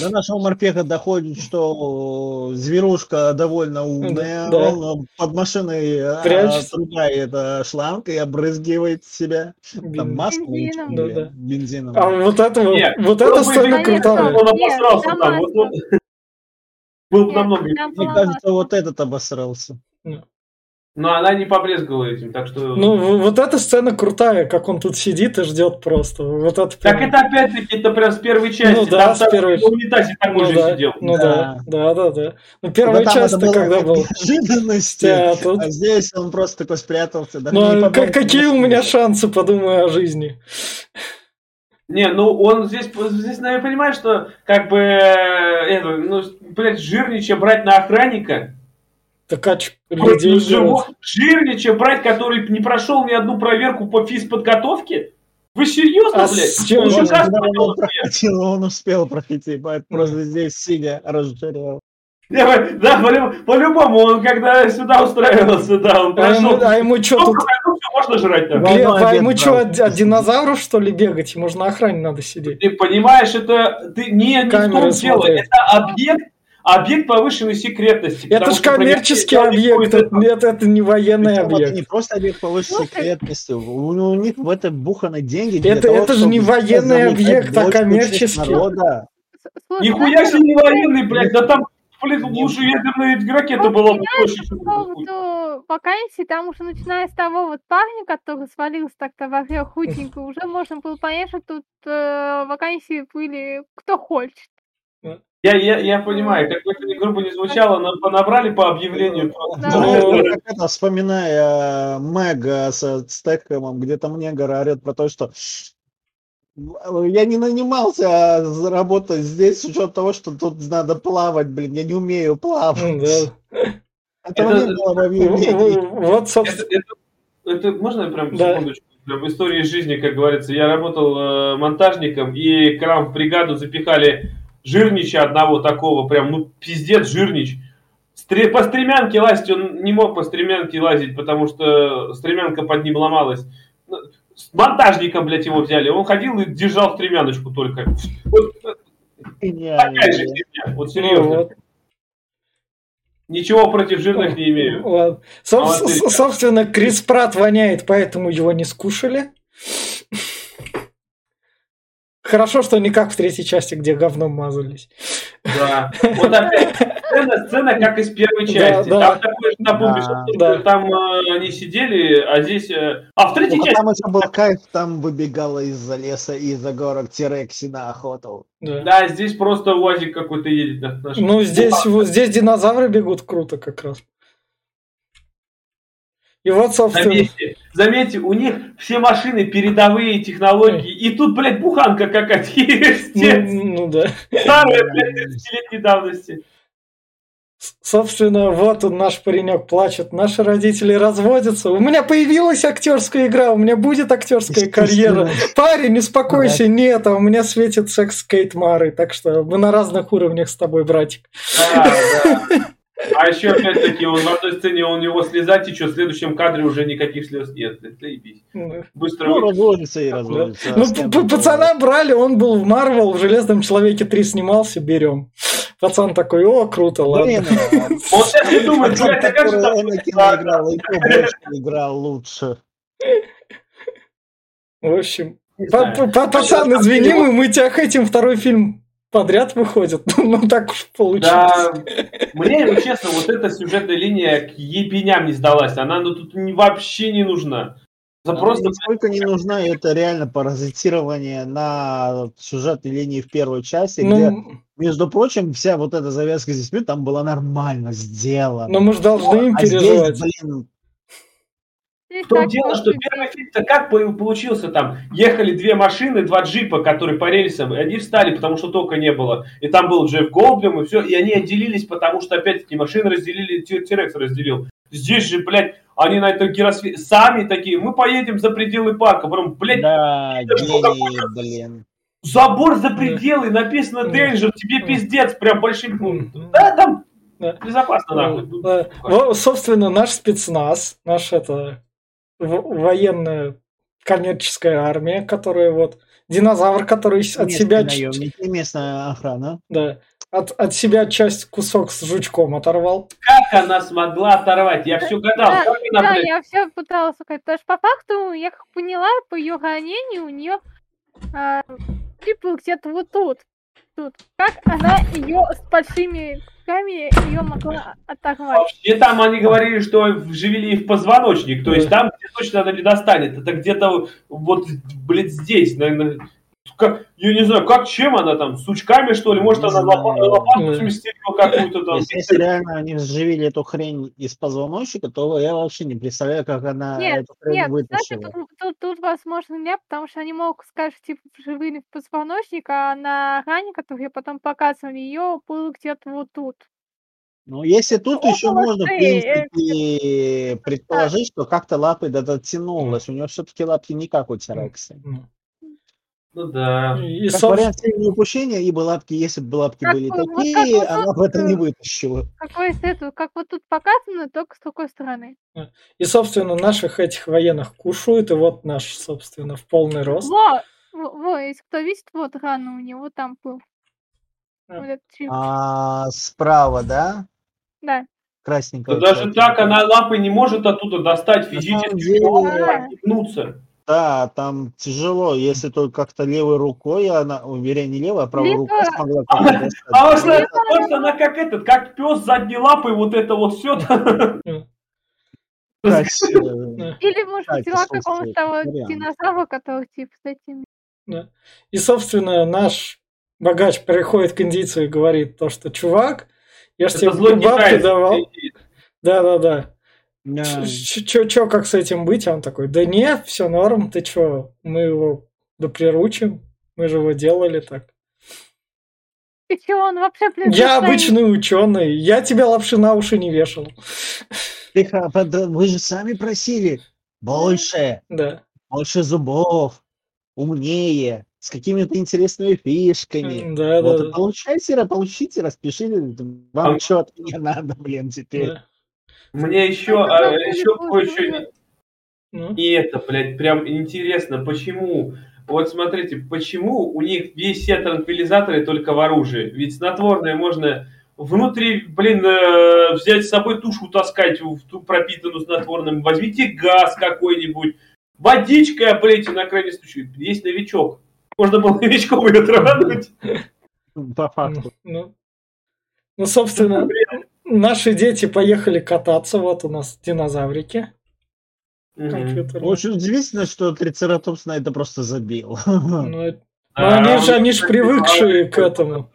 До нашего морпеха доходит, что зверушка довольно умная, да. он под машиной а, отрубает а, шланг и обрызгивает себя там маску бензином. Да, да. бензином. А вот это нет, вот это сцена крутая. Он обосрался там. Вот, был намного. Мне кажется, вот этот обосрался. Но она не побрезговала этим, так что... Ну, вот эта сцена крутая, как он тут сидит и ждет просто. Вот это прям... Так это опять-таки, это прям с первой части. Ну да, с первой... На унитазе такой ну, же да, сидел. Ну да, да, да, да. Ну первая да, часть когда был. Неожиданности. А, тут... а здесь он просто такой спрятался. Да, ну, а какие у меня шансы, подумай о жизни. Не, ну он здесь, здесь, наверное, понимает, что как бы, это, ну, блядь, жирничая брать на охранника, так а Жир, Жирнича брать, который не прошел ни одну проверку по физподготовке? Вы серьезно, а блядь? С чем он, он, проходил, он успел пройти, просто здесь сидя разжирел. Да, по-любому, он когда сюда устраивался, да, он прошел. А ему, а что тут? можно жрать там. Глеб, а ему что, от динозавров, что ли, бегать? Ему же на охране надо сидеть. Ты понимаешь, это ты не, не в том дело. Это объект, объект повышенной секретности. Это же коммерческий объект, это, это не военный Причем объект. Это не просто объект повышенной секретности, у, у них в это буханы деньги. Это, того, это же не военный объект, а коммерческий. Нихуя себе не военный, блядь, да там Блин, лучше ядерная ракета ну, была бы проще. По поводу вакансий, там уже начиная с того вот парня, который свалился так-то во худенько, уже можно было понять, что тут э, вакансии были кто хочет. Я, я, я понимаю, как бы это ни грубо не звучало, но понабрали по объявлению. Ну, как это, вспоминая Мега с Стекхэмом, где там негр орет про то, что я не нанимался заработать здесь с учетом того, что тут надо плавать, блин, я не умею плавать. Это, не было в объявлении. Вот, собственно. Это, это, можно прям да. секундочку? В истории жизни, как говорится, я работал э, монтажником, и к нам в бригаду запихали жирнича одного такого, прям, ну, пиздец, жирнич. Стре по стремянке лазить он не мог по стремянке лазить, потому что стремянка под ним ломалась. Ну, с монтажником, блядь, его взяли. Он ходил и держал стремяночку только. Вот, такая же вот серьезно. Ну, вот. Ничего против жирных не имею. Ладно. Соб- собственно, Крис Прат воняет, поэтому его не скушали. Хорошо, что не как в третьей части, где говном мазались. Да. Вот опять сцена, сцена как из первой части. Да, там да. такой же напомнишь, да, да. там э, они сидели, а здесь... Э... А в третьей ну, части... Там еще был кайф, там выбегала из-за леса и из-за горок Терекси на охоту. Да. да, здесь просто УАЗик какой-то едет. На, на ну, здесь, вот, здесь динозавры бегут круто как раз. И вот, собственно... Заметьте, заметьте, у них все машины передовые технологии, и тут, блядь, буханка какая-то есть. Ну, ну да. Старая, блядь, 30-летней давности. Собственно, вот он, наш паренек плачет, наши родители разводятся. У меня появилась актерская игра, у меня будет актерская карьера. Парень, успокойся, нет, а у меня светит секс с Кейт Марой, так что мы на разных уровнях с тобой, братик. А еще, опять-таки, он в одной сцене, у него слеза течет, в следующем кадре уже никаких слез нет. Заебись. Ну, Быстро ну, разводится и разводится. Ну, пацана брали, он был в Марвел, в Железном Человеке 3 снимался, берем. Пацан такой, о, круто, ладно. Вот сейчас не думаю, это как же играл, и больше играл лучше. В общем, пацан, извини, мы тебя хотим второй фильм подряд выходит. Ну, так уж получилось. Да, мне, ну, честно, вот эта сюжетная линия к ебеням не сдалась. Она ну, тут вообще не нужна. За просто... Сколько не нужна, это реально паразитирование на сюжетной линии в первой части, ну... где, между прочим, вся вот эта завязка с детьми там была нормально сделана. Но мы же должны им а переживать. Здесь, блин, в том дело, что первый фильм-то как получился там? Ехали две машины, два джипа, которые по рельсам, и они встали, потому что тока не было. И там был Джефф Голдблюм, и все, и они отделились, потому что, опять-таки, машины разделили, Тирекс разделил. Здесь же, блядь, они на этом гиросфере сами такие, мы поедем за пределы парка, прям, блядь, да, гений, блин. Забор за пределы, написано Danger, тебе пиздец, прям большим. Да, там безопасно, нахуй. Собственно, наш спецназ, наш это военная коммерческая армия, которая вот динозавр, который от себя... Наемники, местная охрана. Да. От, от себя часть кусок с жучком оторвал. Как она смогла оторвать? Я все гадал. Да, она, да блядь... я все пыталась сказать. Потому что по факту, я как поняла, по ее ранению у нее а, типа где-то вот тут. Тут. Как она ее с большими руками ее могла оторвать. Вообще там они говорили, что вживили в позвоночник, то есть там где точно она не достанет. Это где-то вот, блядь, здесь, наверное, как, я не знаю, как, чем она там, сучками, что ли? Может, она лопату сместила какую-то там? Если реально они сживили эту хрень из позвоночника, то я вообще не представляю, как она нет, эту хрень нет, вытащила. Кстати, тут, тут, тут, возможно, нет, потому что они могут сказать, типа, вживили в позвоночник, а на ране, которую потом показывали, ее было где-то вот тут. Ну, если тут ну, еще можно, в принципе, предположить, что как-то лапы дотянулась. У нее все-таки лапки не как у Терекса. Ну да. И, как собственно... вариант среднего упущения, ибо лапки, если бы лапки как, были вот такие, вот она бы это не вытащила. Какой это, как вот тут показано, только с такой стороны. И, собственно, наших этих военных кушают, и вот наш, собственно, в полный рост. Во, во, если кто видит, вот рана у него там был. Вот а, справа, да? Да. Красненькая. Да даже так она лапы не может оттуда достать физически, деле... Да, там тяжело, если только как-то левой рукой, она, вернее, не левой, а правой Либо... рукой смогла А, а может, может, она как этот, как пес задней лапой, вот это вот все. Или, может быть, взяла какого-то динозавра, который типа с этими. И, собственно, наш богач приходит к индийцу и говорит то, что чувак, я ж тебе бабки давал. Да-да-да. Чё, как с этим быть? А он такой, да нет, все норм, ты чё, мы его да приручим, мы же его делали так. И чё, он вообще Я обычный ученый, я тебя лапши на уши не вешал. Тихо, вы же сами просили больше, да. больше зубов, умнее, с какими-то интересными фишками. Да, вот, да. Получайте, получите, распишите, вам а... что от меня надо, блин, теперь. Да. Мне еще, а, еще кое-что ну? и это, блядь, прям интересно, почему вот смотрите, почему у них весь все транквилизаторы только в оружии? Ведь снотворное можно внутри, блин, э, взять с собой тушу таскать, в ту пропитанную снотворным. Возьмите газ какой-нибудь, водичкой облейте на крайний случай. Есть новичок. Можно было новичком ее травануть. По факту. Ну, ну собственно, Наши дети поехали кататься, вот у нас динозаврики. Угу. Очень удивительно, что Трицератопс на это просто забил. Ну, а, они же, они же привыкшие к этому.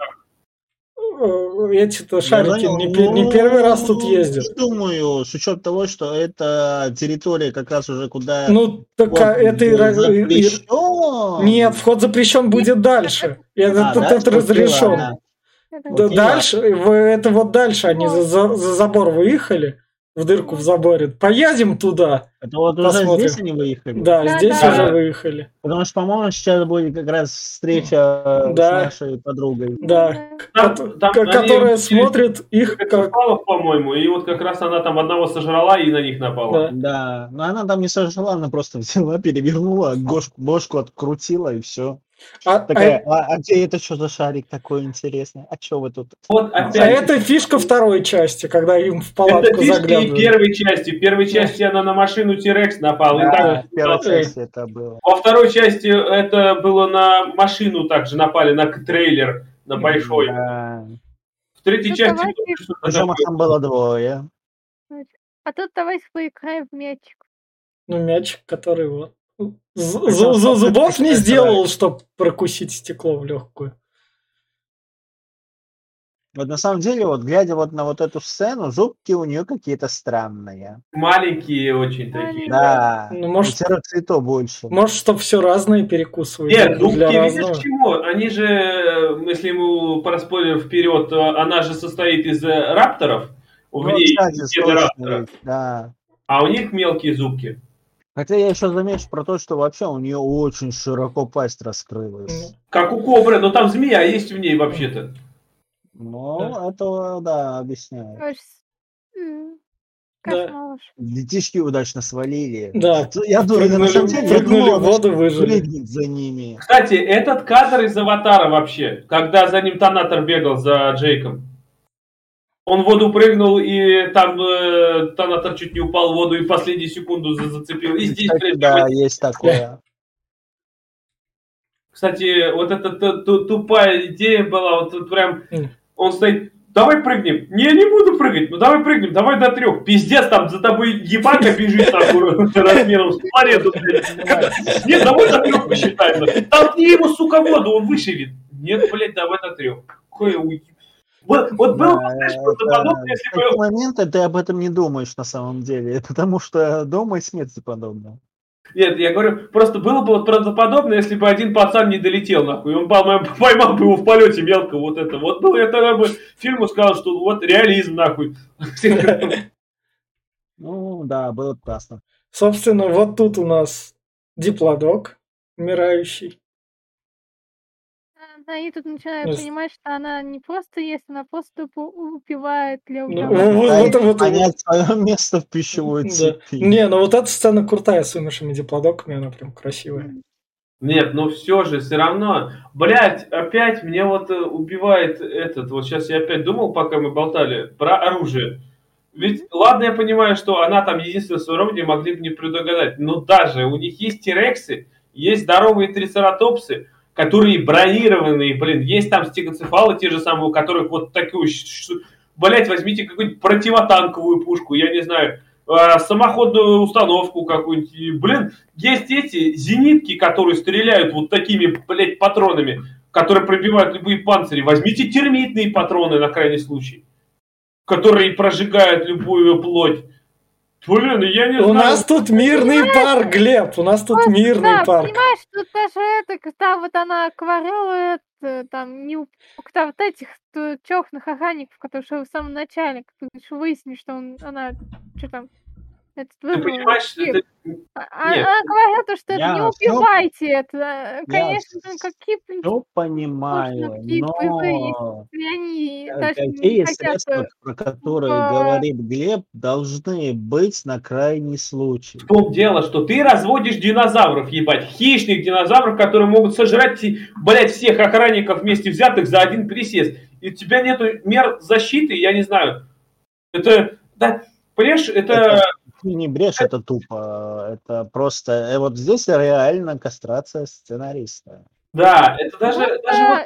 Э, эти-то шарики не, не первый раз тут ездят. Думаю, с учетом того, что это территория как раз уже куда... Ну, так а это запрещен. Нет, вход запрещен будет дальше. Это, а, это, это разрешен. Да, дальше, это вот дальше они за, за, за забор выехали, в дырку в заборе. Поедем туда. Это вот уже Посмотрим. здесь они выехали? Да, Да, здесь да. уже выехали. Потому что, по-моему, сейчас будет как раз встреча Да. с нашей подругой. Да, Там- ко- там ко- они которая через- смотрит их как... По-моему, и вот как раз она там одного сожрала и на них напала. Да. Да, но она там не сожрала, она просто взяла, перевернула, гошку, бошку открутила и все. А, Такая, а- а, а где это что за шарик такой интересный? А что вы тут? Вот а опять. это фишка второй части, когда им в Это палатку фишки и заглядывают. первой части. В первой части она на машину Тирекс напала. Да, так в первой части это было. Во второй части это было на машину также напали, на трейлер, на большой. Да. В третьей Ну, части давайте. Причем их там было двое. А тут давайте поиграем в мячик. Ну, мячик, который вот... Зубов не сделал, чтобы прокусить стекло в легкую. Вот на самом деле, вот глядя вот на вот эту сцену, зубки у нее какие-то странные. Маленькие очень такие. Да. Ну, может, цветов больше. может, чтобы все разное перекусывают. Нет, зубки, для видишь, разного. к чему? Они же, э, если мы проспорим вперед, то она же состоит из э, рапторов, в Ну, ней кстати, раптора, да. а у них мелкие зубки. Хотя я еще замечу про то, что вообще у нее очень широко пасть раскрылась. Как у кобры, но там змея есть в ней вообще-то. Ну, это, да, объясняю. Да. Детишки удачно свалили. Да. Я думаю, на самом деле, я думал, воду, выжили. за ними. Кстати, этот кадр из «Аватара» вообще, когда за ним Тонатор бегал за Джейком. Он в воду прыгнул, и там э, Тонатор чуть не упал в воду и последнюю секунду за- зацепил. И здесь, Кстати, да, есть такое. Кстати, вот эта ту- ту- тупая идея была, вот тут прям М. он стоит, давай прыгнем. Не, не буду прыгать, ну давай прыгнем, давай до трех. Пиздец, там за тобой ебака бежит нахуй размером с планету, блядь. Нет, давай до трех посчитаем. Толкни его, сука, воду, он вышибет. Нет, блядь, давай до трех. Какое уй- Вот, вот было бы, знаешь, это- подобное, В если такие бы... моменты ты об этом не думаешь на самом деле, потому что дома и смерти подобно. Нет, я говорю, просто было бы вот правдоподобно, если бы один пацан не долетел, нахуй. Он поймал, поймал бы его в полете мелко, вот это. Вот, ну, я тогда бы фильму сказал, что вот реализм, нахуй. Ну, да, было бы классно. Собственно, вот тут у нас диплодок умирающий. А, Они тут начинают Ну, с- понимать, что она не просто ест, она просто тупо убивает для Ну, вот- Да, вот- вот- понять свое место в пищевой Да. цепи. Не, ну вот эта сцена крутая с вымершими диплодоками, она прям красивая. Нет, ну все же, все равно. Блять, опять мне вот э, убивает этот. Вот сейчас я опять думал, пока мы болтали, про оружие. Ведь, ладно, я понимаю, что она там единственное в своем роде могли бы не предугадать. Но даже у них есть тирексы, есть здоровые трицератопсы, которые бронированные, блин, есть там стегоцефалы те же самые, у которых вот такую, блять, возьмите какую-нибудь противотанковую пушку, я не знаю, э, самоходную установку какую-нибудь. Блин, есть эти зенитки, которые стреляют вот такими, блядь, патронами, которые пробивают любые панцири. Возьмите термитные патроны на крайний случай, которые прожигают любую плоть. Блин, я не У знаю. нас тут мирный парк, Глеб, у нас тут Просто, мирный да, парк. понимаешь, тут даже это, когда вот она акварелла, это, там, не у- когда вот этих чехных охранников, которые в самом начале, как ты еще выяснишь, что он, она, что там, этот Ты понимаешь, это- а- нет. Она говорит, то, что это не Я всё- убивайте это. Конечно, ну, какие, блин, Все понимаю, какие боевые но они э, не какие хотят... средства, э, про которые типа- говорит Глеб, должны быть на крайний случай. В том дело, что ты разводишь динозавров, ебать, хищных динозавров, которые могут сожрать, блядь, всех охранников вместе взятых за один присест. И у тебя нету мер защиты, я не знаю. Это, да, понимаешь, это... Это- не брешь, это тупо. Это просто... э, Вот здесь реально кастрация сценариста. Да, это даже, просто- даже вот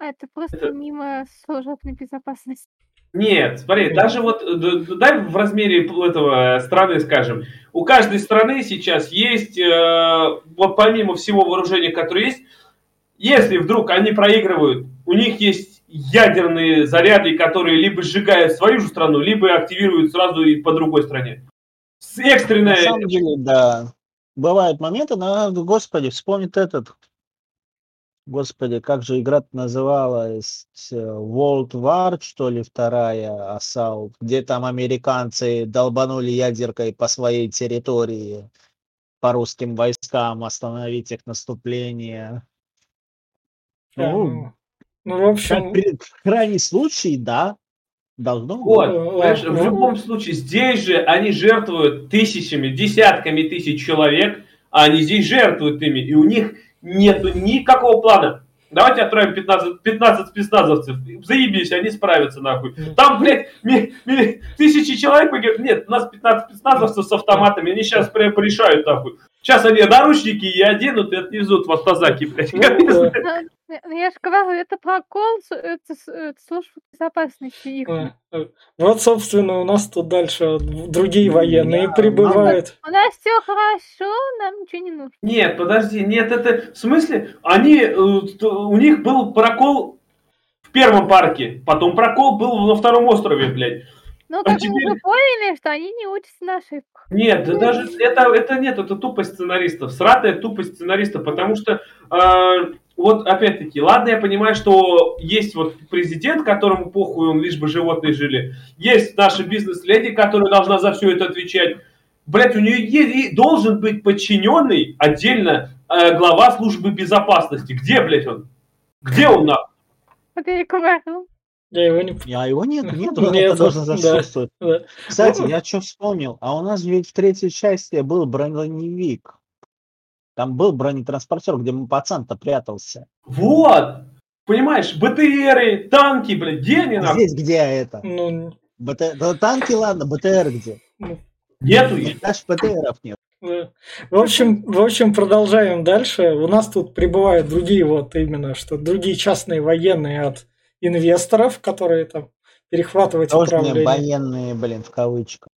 а Это просто Это- мимо служебной безопасности. Нет, смотри, даже вот э, дай в размере этого э, страны, скажем, у каждой страны сейчас есть, э, вот помимо всего вооружения, которое есть, если вдруг они проигрывают, у них есть ядерные заряды, которые либо сжигают свою же страну, либо активируют сразу и по другой стране. С- На Экстренная... самом деле, да. Бывают моменты, но, господи, вспомнит этот Господи, как же игра называлась? World War, что ли, вторая, Assault, где там американцы долбанули ядеркой по своей территории, по русским войскам, остановить их наступление. Да, Ну, ну, ну, в общем, как при- в крайнем случае, да, должно быть. Вот, Ну, понимаешь, в ладно. любом случае, здесь же они жертвуют тысячами, десятками тысяч человек, а они здесь жертвуют ими, и у них нету никакого плана. Давайте отправим 15, 15 спецназовцев. Заебись, они справятся нахуй. Там, блядь, ми- ми- тысячи человек погиб- Нет, у нас 15 спецназовцев с автоматами, они сейчас прям порешают нахуй. Сейчас они наручники и оденут и отвезут в автозаки, блядь. Ну, да. Ну, ну, я же говорю, это прокол это с- это службы безопасности их. А, а. Вот, собственно, у нас тут дальше другие военные Да, прибывают. У нас все хорошо, нам ничего не нужно. Нет, подожди, нет, это в смысле, они, э, у них был прокол в первом парке, потом прокол был на втором острове, блядь. Ну, А как мы теперь- уже поняли, что они не учатся на ошибках. Нет, да даже это, это нет, это тупость сценаристов, сратая тупость сценаристов, потому что э, вот опять-таки, ладно, я понимаю, что есть вот президент, которому похуй, он лишь бы животные жили, есть наша бизнес-леди, которая должна за все это отвечать. Блять, у нее е- и должен быть подчиненный отдельно э, глава службы безопасности. Где, блядь, он? Где он нахуй? Вот я и говорю. Я его не... А его нет, нет, он Нет, должен да. Кстати, Ну. я что вспомнил, а у нас ведь в третьей части был броневик. Там был бронетранспортер, где пацан-то прятался. Вот! Понимаешь, БТРы, танки, блядь, где они А нахуй? здесь где это? Ну, БТ... да танки, ладно, БТР где? Нету их. Даже БТРов нет. да. В общем, в общем, продолжаем дальше. У нас тут прибывают другие вот именно, что другие частные военные от инвесторов, которые там перехватывать Должные управление. военные, блин, в кавычках.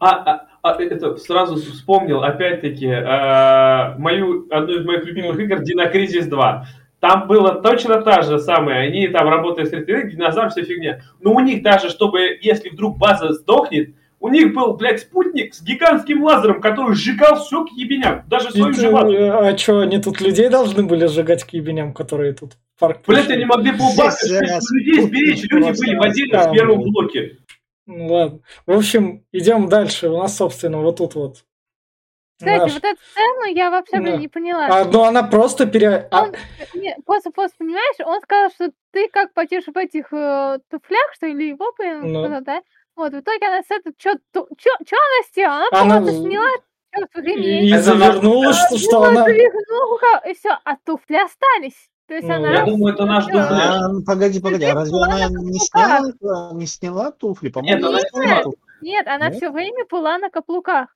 А, а, это сразу вспомнил, опять-таки, э, мою, одну из моих любимых игр Динокризис 2. Там было точно та же самая, они там работают с РТР, динозавр, вся фигня. Но у них даже, чтобы, если вдруг база сдохнет, у них был, блядь, спутник с гигантским лазером, который сжигал все к ебеням, даже свою же базу. а что, они тут людей должны были сжигать к ебеням, которые тут парк Блядь, они могли Здесь, э, людей сберечь, люди были в отдельно в первом блоке. Ну ладно. В общем, идем дальше. У нас, собственно, вот тут вот. Кстати, наш- вот эту сцену я вообще Да. не поняла. А, ну она просто пере... а, Он, не, просто, просто, понимаешь, он сказал, что ты как потешь в этих э, туфлях, что ли, его, Ну. сказал, да? Вот, в итоге она с этого, что она сделала? Она, Она просто сняла чёрт и, ремень, и Это завернулась, что, что она... завернула, и все, а туфли остались. То есть Ну, она... Я думаю, это наш Да. дубляж. А, ну, погоди, погоди, а разве она не сняла, не сняла туфли? По-моему, Нет, она не сняла туфли. Нет, она Нет? все время была на каблуках.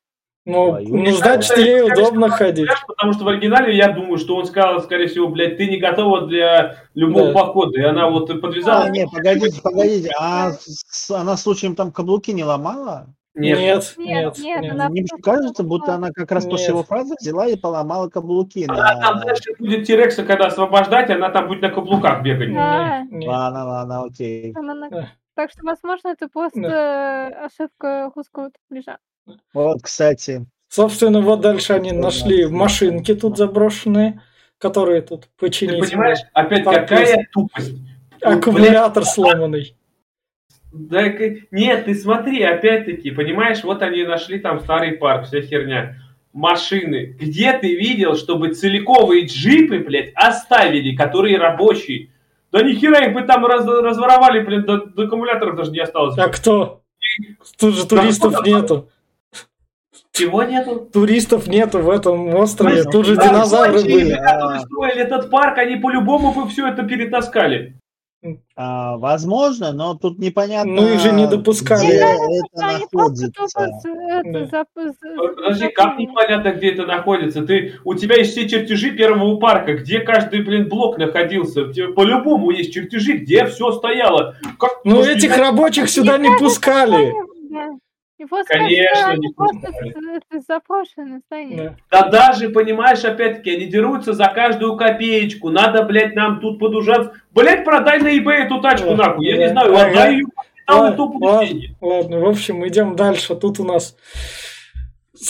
Ну, ну значит, ей удобно ходить. дубляж, Потому что в оригинале я думаю, что он сказал, скорее всего, блядь, ты не готова для любого Да. похода. И она вот А, подвязала. не, погодите, погодите, а с- она случаем там каблуки не ломала? Нет. Нет, Нет, нет, нет, нет. она- Мне кажется, будто она как раз после Нет. его фразы взяла и поломала каблуки. Она там На... дальше будет Тирекса, когда освобождать, она там будет на каблуках бегать. Да. Ладно, ладно, окей. Она на- Да. Так что, возможно, это просто э, ошибка русского туфляжа. Вот, кстати, Собственно, вот дальше они нашли машинки тут заброшенные, которые тут Ты починить. понимаешь, опять Парк какая тупость. Аккумулятор сломанный. Да, нет, ты смотри, опять-таки, понимаешь, вот они нашли там старый парк, вся херня. Машины. Где ты видел, чтобы целиковые джипы, блядь, оставили, которые рабочие? Да нихера их бы там раз- разворовали, блин, до, до аккумуляторов даже не осталось. А кто? Тут же туристов нету. Чего нету? Туристов нету в этом острове. Слушай, Тут же да, динозавры были. которые строили этот парк, они по-любому бы все это перетаскали. А, возможно, но тут непонятно, Ну, их же не допускали. где Да, это находится. это, Да. Подожди, как непонятно, где это находится? Ты, у тебя есть все чертежи первого парка, где каждый, блин, блок находился. У тебя По-любому есть чертежи, где все стояло. Как, Ну, этих не- рабочих сюда не пускали. Да. Просто Конечно, не просто запрошенное. Да. Да даже, понимаешь, опять-таки, они дерутся за каждую копеечку. Надо, блядь, нам тут подужаться. Блядь, продай на eBay эту тачку, Да, нахуй. Я да. не знаю, Ага. отдай ее, там Ладно, будут ладно, ладно, в общем, идем дальше. Тут у нас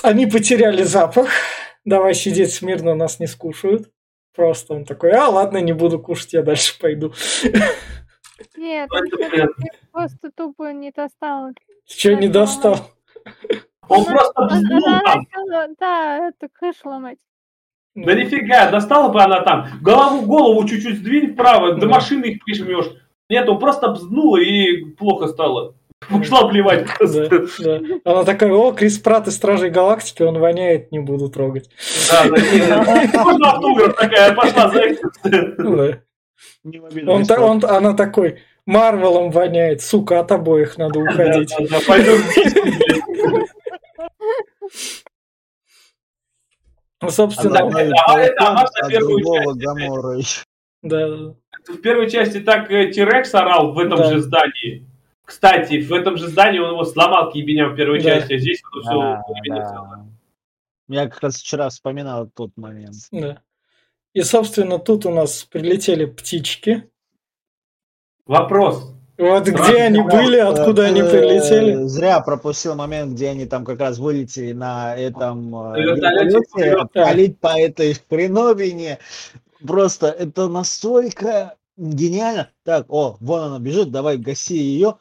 они потеряли запах. Давай сидеть смирно, нас не скушают. Просто он такой, а ладно, не буду кушать, я дальше пойду. Нет, он просто тупо не достал. Че не достал? Он просто. Да, это крышу ломать. Да нифига, достала бы она там. Голову, голову чуть-чуть сдвинь вправо, до машины их прижмешь. Нет, он просто бзнула и плохо стало. Пошла плевать Да, да. Она такая, о, Крис Пратт из Стражей Галактики, он воняет, не буду трогать. Да, да, можно автограф такая, пошла за. Он, он, она такой, Марвелом воняет, сука, от обоих надо уходить. Да, да, блядь. Ну, собственно, Она- а это она на от первую другого часть. Гамора. да, да. В первой части так э, Тирекс орал в этом Да. же здании. Кстати, в этом же здании он его сломал к ебеням в первой Да. части, а здесь он Да, все да. Я как раз вчера вспоминал тот момент. Да. И, собственно, тут у нас прилетели птички. Вопрос. Вот Сразу где они были, откуда э, они э, прилетели. Зря пропустил момент, где они там как раз вылетели на этом э, вертолете палить по этой хреновине. Просто это настолько гениально. Так, о, вон она бежит, давай гаси ее.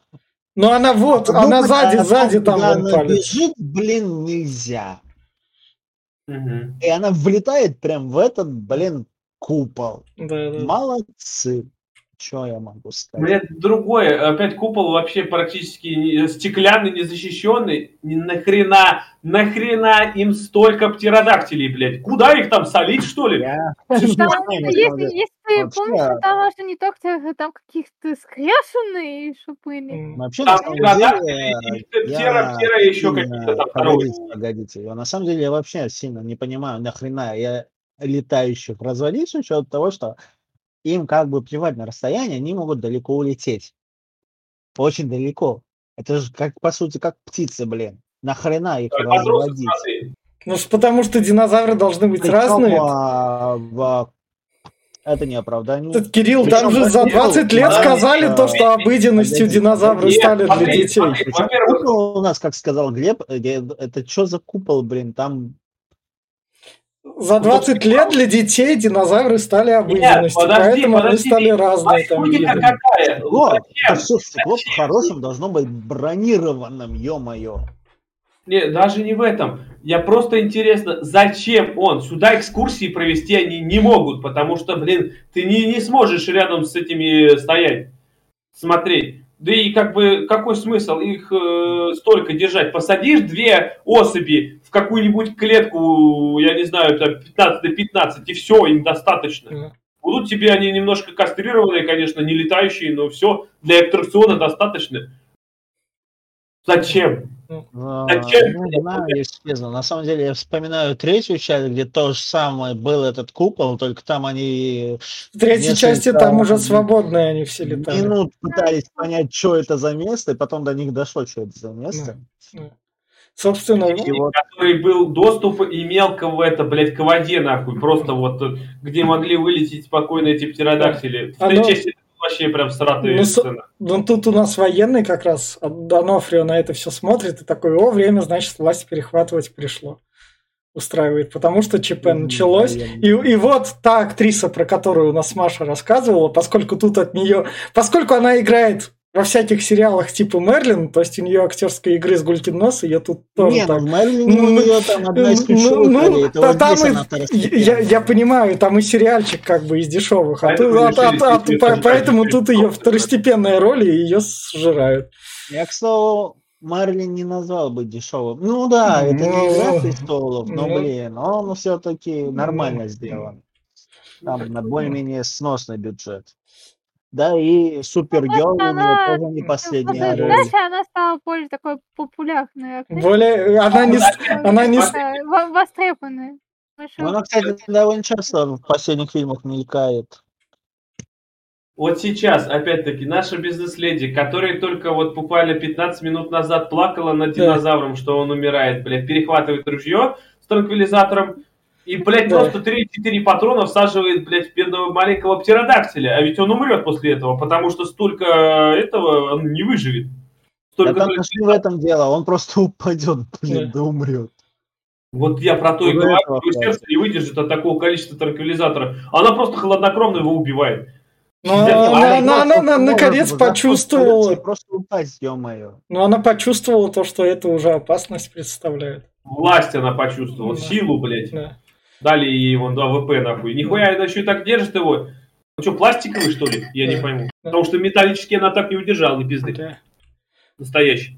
Ну, она вот, она сзади, сзади там она палит. бежит, блин, нельзя. Мгм. И она влетает прям в этот, блин, купол. Да, да. Молодцы. Что я могу сказать? Блядь, другое. Опять купол вообще практически не- стеклянный, незащищенный. Ни нахрена, нахрена им столько птеродактилей, блядь? Куда их там солить, что ли? Я- если, помните, там даже не только там каких-то скряшенные еще. М. Вообще, на Там птеродактили, еще какие-то там. Погодите, погодите. Я на самом деле я вообще сильно не понимаю, нахрена я летающих развалить с учетом того, что им как бы плевать на расстояние, они могут далеко улететь. Очень далеко. Это же как, по сути, как птицы, блин. Нахрена их разводить? Ну, потому что динозавры должны быть Причем, разные. а, в- Это не оправдание. Тут, Кирилл, там Причем же за Кирилл, 20 лет да, сказали да. то, что обыденностью динозавры Нет, стали для детей. смотри, Причем Во-первых, купол у нас, как сказал Глеб, э, это что за купол, блин, там За 20 лет для детей динозавры стали обыденностью, подожди, поэтому они подожди. стали А разные. Там какая? все стекло Зачем? по-хорошему должно быть бронированным, ё-моё. Не, даже не в этом. Я просто интересно, зачем он? Сюда экскурсии провести они не могут, потому что, блин, ты не, не сможешь рядом с этими стоять, смотреть. Да и как бы какой смысл их э, столько держать? Посадишь две особи в какую-нибудь клетку, я не знаю, там 15 на 15, и все, им достаточно. Будут тебе они немножко кастрированные, конечно, не летающие, но все, для аттракциона достаточно. Зачем? А, ну, не знаю, если честно. На самом деле я вспоминаю третью часть, где то же самое был этот купол, только там они В третьей части там уже свободные они все летали. минут пытались понять, что это за место, и потом до них дошло, что это за место. Собственно, И вот который был доступ и мелко в это, блядь, к воде, нахуй. Просто вот, э, где могли вылететь спокойно эти птеродактили. В Оно- той части вообще прям сратая Ну, с- сцена. ну, тут у нас военный как раз, а Донофрио на это все смотрит и такой, о, время, значит, власть перехватывать пришло. Устраивает, потому что ЧП началось. И, и вот та актриса, про которую у нас Маша рассказывала, поскольку тут от нее, поскольку она играет во всяких сериалах типа Мерлин, то есть у нее актерской игры с гулькин нос, ее тут тоже Не, так ну в Мерлине у Ну, нее там одна из Ну, ключевых ну, ролей. Это та- вот там здесь и- она я, я понимаю, там и сериальчик как бы из дешевых, а Поэтому тут- а- а- а- по- её поэтому тут ее второстепенная роль, и ее сжирают. Я, к слову, Марлин не назвал бы дешевым. Ну да, это не Ну, игра престолов, но, ну. блин, он все-таки нормально сделан. Там на более-менее сносный бюджет. Да, и Супергерл у Просто нее тоже не последняя После роль. сдачи она стала более такой популярной. актрисой. Более, она не, она не, востребованная. Ну, Она, кстати, довольно часто в последних фильмах мелькает. Вот сейчас, опять-таки, наша бизнес-леди, которая только вот буквально 15 минут назад плакала над Да. динозавром, что он умирает, блядь, перехватывает ружье с транквилизатором и, блядь, Да. просто 3-4 патрона всаживает, блядь, в бедного маленького птеродактиля. А ведь он умрет после этого, потому что столько этого он не выживет. Да Столько там даже не в этом дело, он просто упадет, блин, да умрет. Вот я про то и говорю, что сердце не выдержит от такого количества транквилизатора. Она просто хладнокровно его убивает. Ну, она, она, она, она наконец почувствовала. Просто упасть, ё-моё. Ну, она почувствовала то, что это уже опасность представляет. Власть она почувствовала, да. силу, блядь. Да. Дали ей вон АВП, нахуй. Нихуя, она еще и так держит его. Ну что, пластиковый, что ли? Я не пойму. Потому что металлический она так не удержала, ни пизды. Настоящий.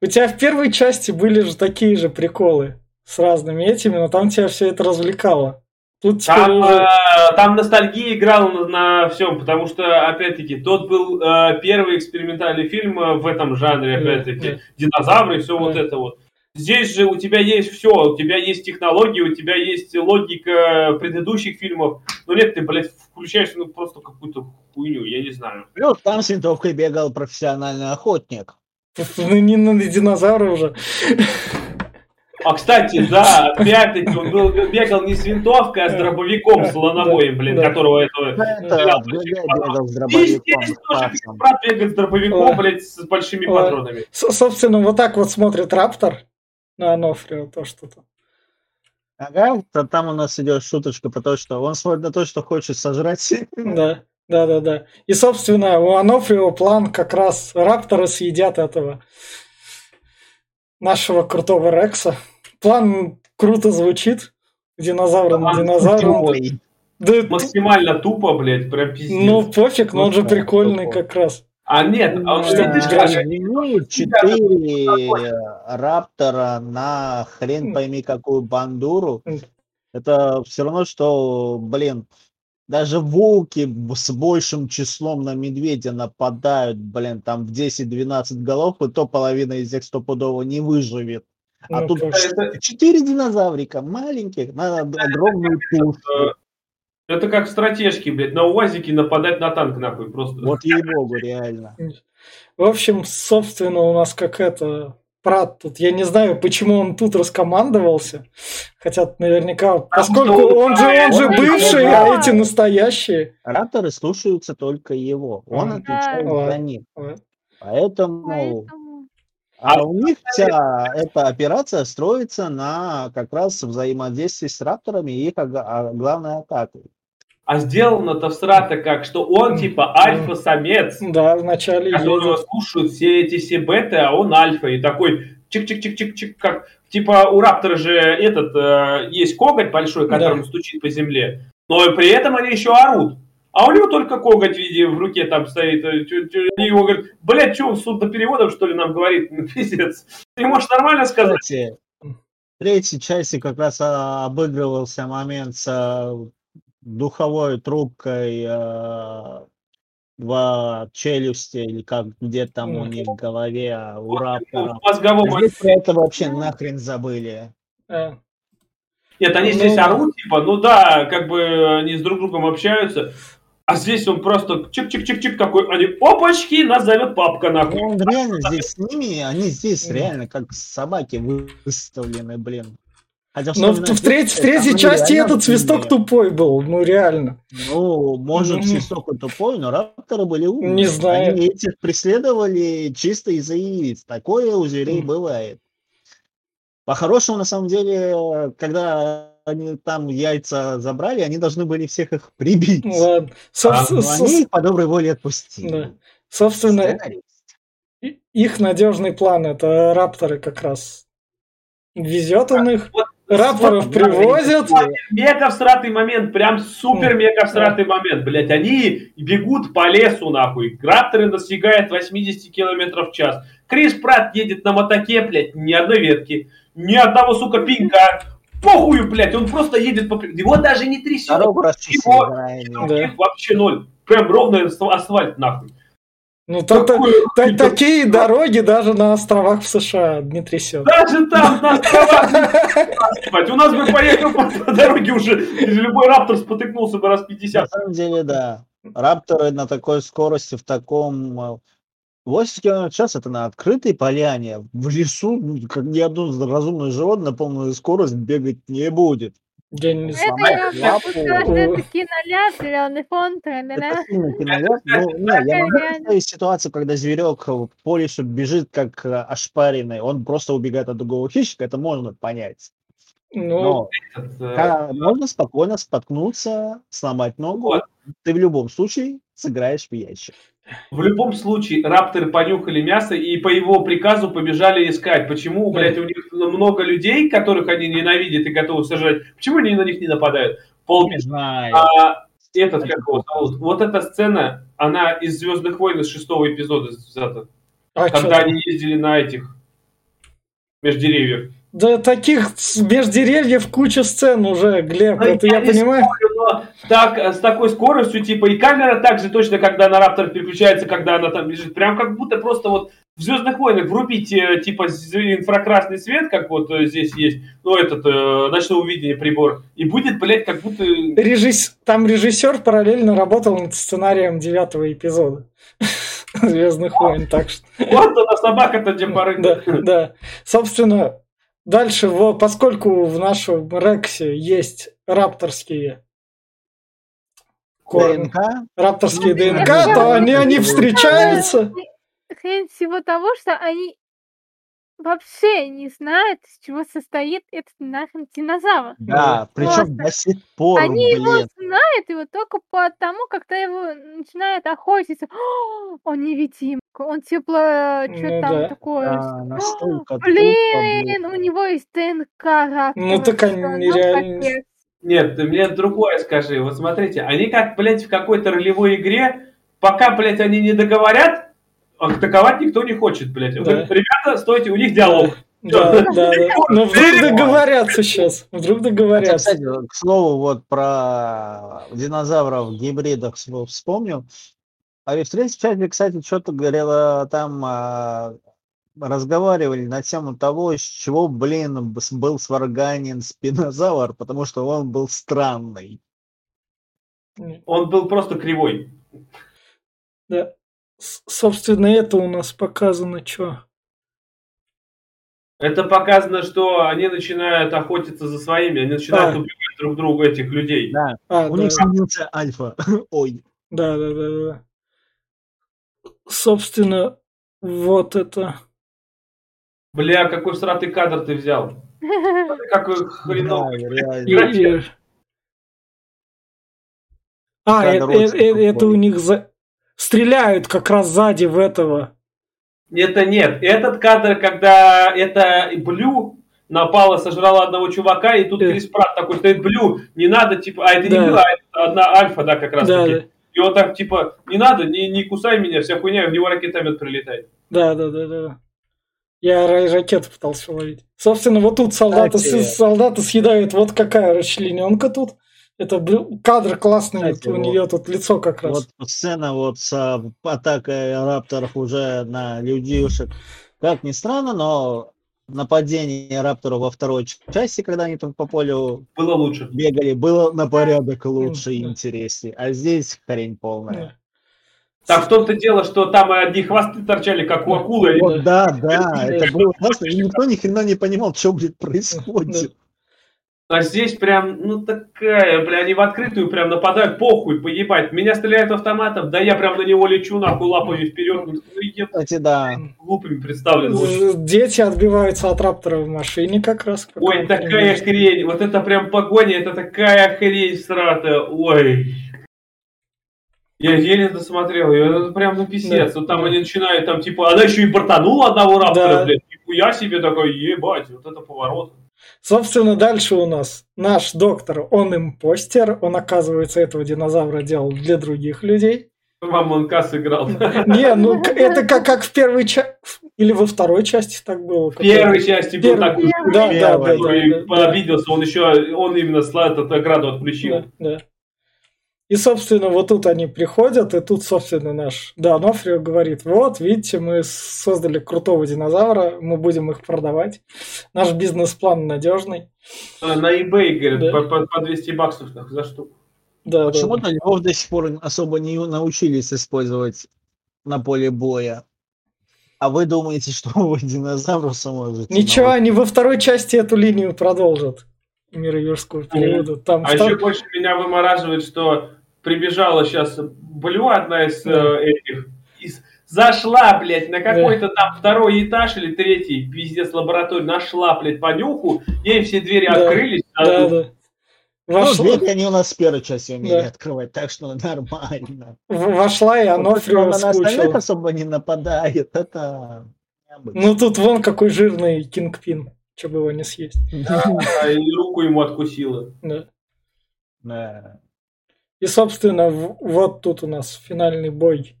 У тебя в первой части были же такие же приколы с разными этими, но там тебя все это развлекало. Тут там, уже... э, там ностальгия играла на, на всем, потому что, опять-таки, тот был э, первый экспериментальный фильм э, в этом жанре, опять-таки, динозавры и все вот это вот. Здесь же у тебя есть все, у тебя есть технологии, у тебя есть логика предыдущих фильмов. Но нет, ты, блядь, включаешь ну, просто какую-то хуйню, я не знаю. Ну, там с винтовкой бегал профессиональный охотник. Ну, не на динозавра уже. А, кстати, да, опять-таки, он был, бегал не с винтовкой, а с дробовиком, с лановоем, блин, да. которого этого... Это, бегал с дробовиком. брат бегает с дробовиком, блядь, с большими патронами. Собственно, вот так вот смотрит Раптор на Анофрио, то что-то. Ага, там у нас идет шуточка про то, что он смотрит на то, что хочет сожрать. Да, да, да, да. И, собственно, у Анофрио план как раз Рапторы съедят этого нашего крутого Рекса. План круто звучит. Динозавр на динозавром. Да, максимально тупо, блядь, прям пиздец. Ну, пофиг, но он же прикольный как раз. А нет, а он что ты скажешь? Четыре раптора на хрен пойми какую бандуру. Это все равно, что, блин, даже волки с большим числом на медведя нападают, блин, там в 10-12 голов, и то половина из них стопудово не выживет. А ну, тут четыре динозаврика маленьких на огромную тушу. Это как в стратежке, блядь, на УАЗике нападать на танк, нахуй, просто. Вот ей-богу, реально. В общем, собственно, у нас как это Прат тут, я не знаю, почему он тут раскомандовался. Хотя наверняка, поскольку он же, он же бывший, а эти настоящие. Рапторы слушаются только его. Он отвечает за них. Поэтому... А у них вся эта операция строится на как раз взаимодействии с рапторами и их а, главной атакой. А сделано-то всрато как, что он типа альфа-самец. Да, вначале Которого едет. слушают все эти все беты, а он альфа. И такой чик-чик-чик-чик-чик, как типа у Раптора же этот э, есть коготь большой, которым да. стучит по земле. Но при этом они еще орут. А у него только коготь в виде в руке там стоит. Они его говорят, блядь, что, судопереводом, что ли, нам говорит? Пиздец. Ты можешь нормально сказать? Кстати, в третьей части как раз а, обыгрывался момент с а, духовой трубкой э, в челюсти или как где там у них в голове а у. Мозговом а про это вообще нахрен забыли. Э. Нет, они ну, здесь орут, типа, ну да, как бы они с друг другом общаются, а здесь он просто чик-чик-чик-чик такой, они, опачки, нас зовет папка нахуй. Ну, он реально здесь с ними, они здесь реально как собаки выставлены, блин. Хотя, Но в, в, треть, в третьей части этот свисток тупой был, ну реально. Ну, может, mm-hmm. свисток и тупой, но рапторы были умные. Не знаю. Они этих преследовали чисто из-за яиц. Такое у зверей mm. бывает. По-хорошему, на самом деле, когда они там яйца забрали, они должны были всех их прибить. Ладно. А, но они их по доброй воле отпустили. Да. Собственно, их надежный план это рапторы как раз. Везет он их. Вот Рапоров привозят. Мега всратый момент, прям супер мега всратый момент, блять. Они бегут по лесу, нахуй. Рапторы достигают 80 километров в час. Крис Пратт едет на мотоке, блядь, ни одной ветки, ни одного, сука, пинка. Похую, блядь, он просто едет по... Его даже не трясет. Дорогу Его... Да. Вообще ноль. Прям ровный асфальт, нахуй. Ну, то, то, то, такие дороги даже на островах в США не трясет. Даже там, на островах. У нас бы поехал по дороге уже, любой раптор спотыкнулся бы раз 50. На самом деле, да. Рапторы на такой скорости, в таком 80 км в час это на открытой поляне, в лесу, ну, как ни одно разумное животное на полную скорость бегать не будет. Я не знаю. Это киноляд, зеленый фон, Это киноляд. Ну, не, я могу представить ситуацию, когда зверек по лесу бежит как э, ошпаренный, он просто убегает от другого хищника, это можно понять. Ну, Но этот, э... можно спокойно споткнуться, сломать ногу. Вот. Ты в любом случае сыграешь в ящик. В любом случае, рапторы понюхали мясо и по его приказу побежали искать. Почему, блядь, у них много людей, которых они ненавидят и готовы сажать? Почему они на них не нападают? Пол... Не знаю. А этот, как его зовут? Вот эта сцена, она из «Звездных войн» из шестого эпизода взята. А когда они ездили на этих, между деревьев. Да таких меж деревьев куча сцен уже, Глеб, ну, это я, я понимаю. Спорю, так, с такой скоростью, типа, и камера так же точно, когда на Раптор переключается, когда она там бежит. Прям как будто просто вот в Звездных войнах врубить, э, типа, инфракрасный свет, как вот э, здесь есть, ну, этот, э, ночного видения прибор, и будет, блядь, как будто... Режисс... Там режиссер параллельно работал над сценарием девятого эпизода. Звездных войн, так что... Вот она собака-то где Да, да. Собственно, Дальше, поскольку в нашем Рексе есть рапторские ДНК, рапторские ну, ДНК, то они, они встречаются. Хрень всего того, что они вообще не знают, из чего состоит этот нахрен динозавр. Да, причем до сих пор. Они блин. его знают, его только потому, когда его начинают охотиться. О, он невидимка, он тепло, что ну, там да. такое. Да, настолько блин, у него есть ДНК. Ну так они нереально. Нет, ты мне другое скажи. Вот смотрите, они как, блядь, в какой-то ролевой игре, пока, блядь, они не договорят, атаковать никто не хочет, блядь. Да. Ребята, стойте, у них диалог. Да, да, да. Но вдруг договорятся сейчас. Вдруг договорятся. Кстати, к слову, вот про динозавров гибридах вспомнил. А в третьей части, кстати, что-то говорила там а, разговаривали на тему того, с чего, блин, был сварганен спинозавр, потому что он был странный. Он был просто кривой. Да собственно, это у нас показано что? Это показано, что они начинают охотиться за своими, они начинают а. убивать друг друга этих людей. Да. А, у да. них сменился альфа. Ой. Да, да, да, да. Собственно, вот это. Бля, какой сратый кадр ты взял. Какой хреновый. А, это, это, это у них за стреляют как раз сзади в этого. Это нет. Этот кадр, когда это Блю напала, сожрала одного чувака, и тут Крис Пратт такой стоит, Блю, не надо, типа, а это не Блю, а это одна Альфа, да, как раз да, таки. Да. И он так, типа, не надо, не, не кусай меня, вся хуйня, в него ракетомет прилетает. Да, да, да, да. Я ракету пытался ловить. Собственно, вот тут солдаты, солдаты съедают, вот какая расчлененка тут. Это кадр классный, Кстати, у вот, нее тут лицо как раз. Вот сцена вот с атакой рапторов уже на людишек. Как ни странно, но нападение рапторов во второй части, когда они там по полю было лучше. бегали, было на порядок лучше и интереснее. А здесь хрень полная. Так в том-то дело, что там одни хвосты торчали, как у акулы. Вот, да, да, это было классно, и никто ни хрена не понимал, что, блядь, происходит. А здесь прям, ну такая, бля, они в открытую прям нападают, похуй, поебать. Меня стреляют автоматом, да я прям на него лечу, нахуй, лапами вперед. Ну, ну Кстати, да. Глупыми представлены. Дети отбиваются от раптора в машине как раз. Ой, такая хрень, вот это прям погоня, это такая хрень срата, ой. Я еле досмотрел ее, это прям ну писец. Да. Вот там они начинают, там типа, она еще и бортанула одного раптора, да. блядь. Нихуя себе такой, ебать, вот это поворот. Собственно, дальше у нас наш доктор, он импостер, он, оказывается, этого динозавра делал для других людей. Вам он касс играл. Не, ну это как, как в первой части, или во второй части так было. В первой части был такой, да, да, да, да, обиделся, он еще, он именно этот ограду отключил. Да, да. И, собственно, вот тут они приходят, и тут, собственно, наш Донофрио говорит, вот, видите, мы создали крутого динозавра, мы будем их продавать. Наш бизнес-план надежный. А, на eBay, говорят, да. по, по, по 200 баксов за штуку. Да, Почему-то да. львов до сих пор особо не научились использовать на поле боя. А вы думаете, что вы динозавров сможете? Ничего, они во второй части эту линию продолжат. Мира юрского периода. Там а втор... еще больше меня вымораживает, что прибежала сейчас Блю, одна из да. э, этих, из зашла, блядь, на какой-то там второй этаж или третий, пиздец, лабораторию, нашла, блядь, понюху, ей все двери Да. открылись. а Да, да. Ну, Вошла, двери они у нас с первой части умели Да. открывать, так что нормально. вошла и Вот оно если он на остальных особо не нападает, это. Ну тут вон какой жирный кингпин, что бы его не съесть. а, и руку ему откусила. Да. Да. И, собственно, в- вот тут у нас финальный бой.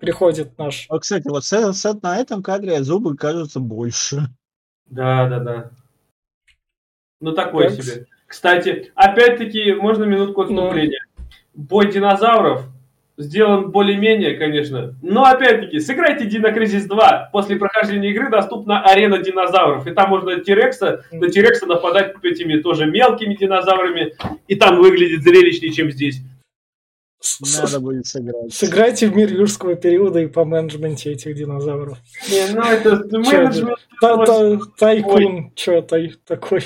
Приходит наш. А, кстати, вот с- с- на этом кадре зубы кажутся больше. Да, да, да. Ну, такой Так. себе. Кстати, опять-таки, можно минутку отступления. Бой динозавров сделан более-менее, конечно. Но, опять-таки, сыграйте Dino Crisis 2. После прохождения игры доступна арена динозавров. И там можно Тирекса, на Тирекса нападать этими тоже мелкими динозаврами. И там выглядит зрелищнее, чем здесь. Надо будет сыграть. Сыграйте в мир юрского периода и по менеджменте этих динозавров. Не, ну это менеджмент. Та- та- Тайкун, что такой?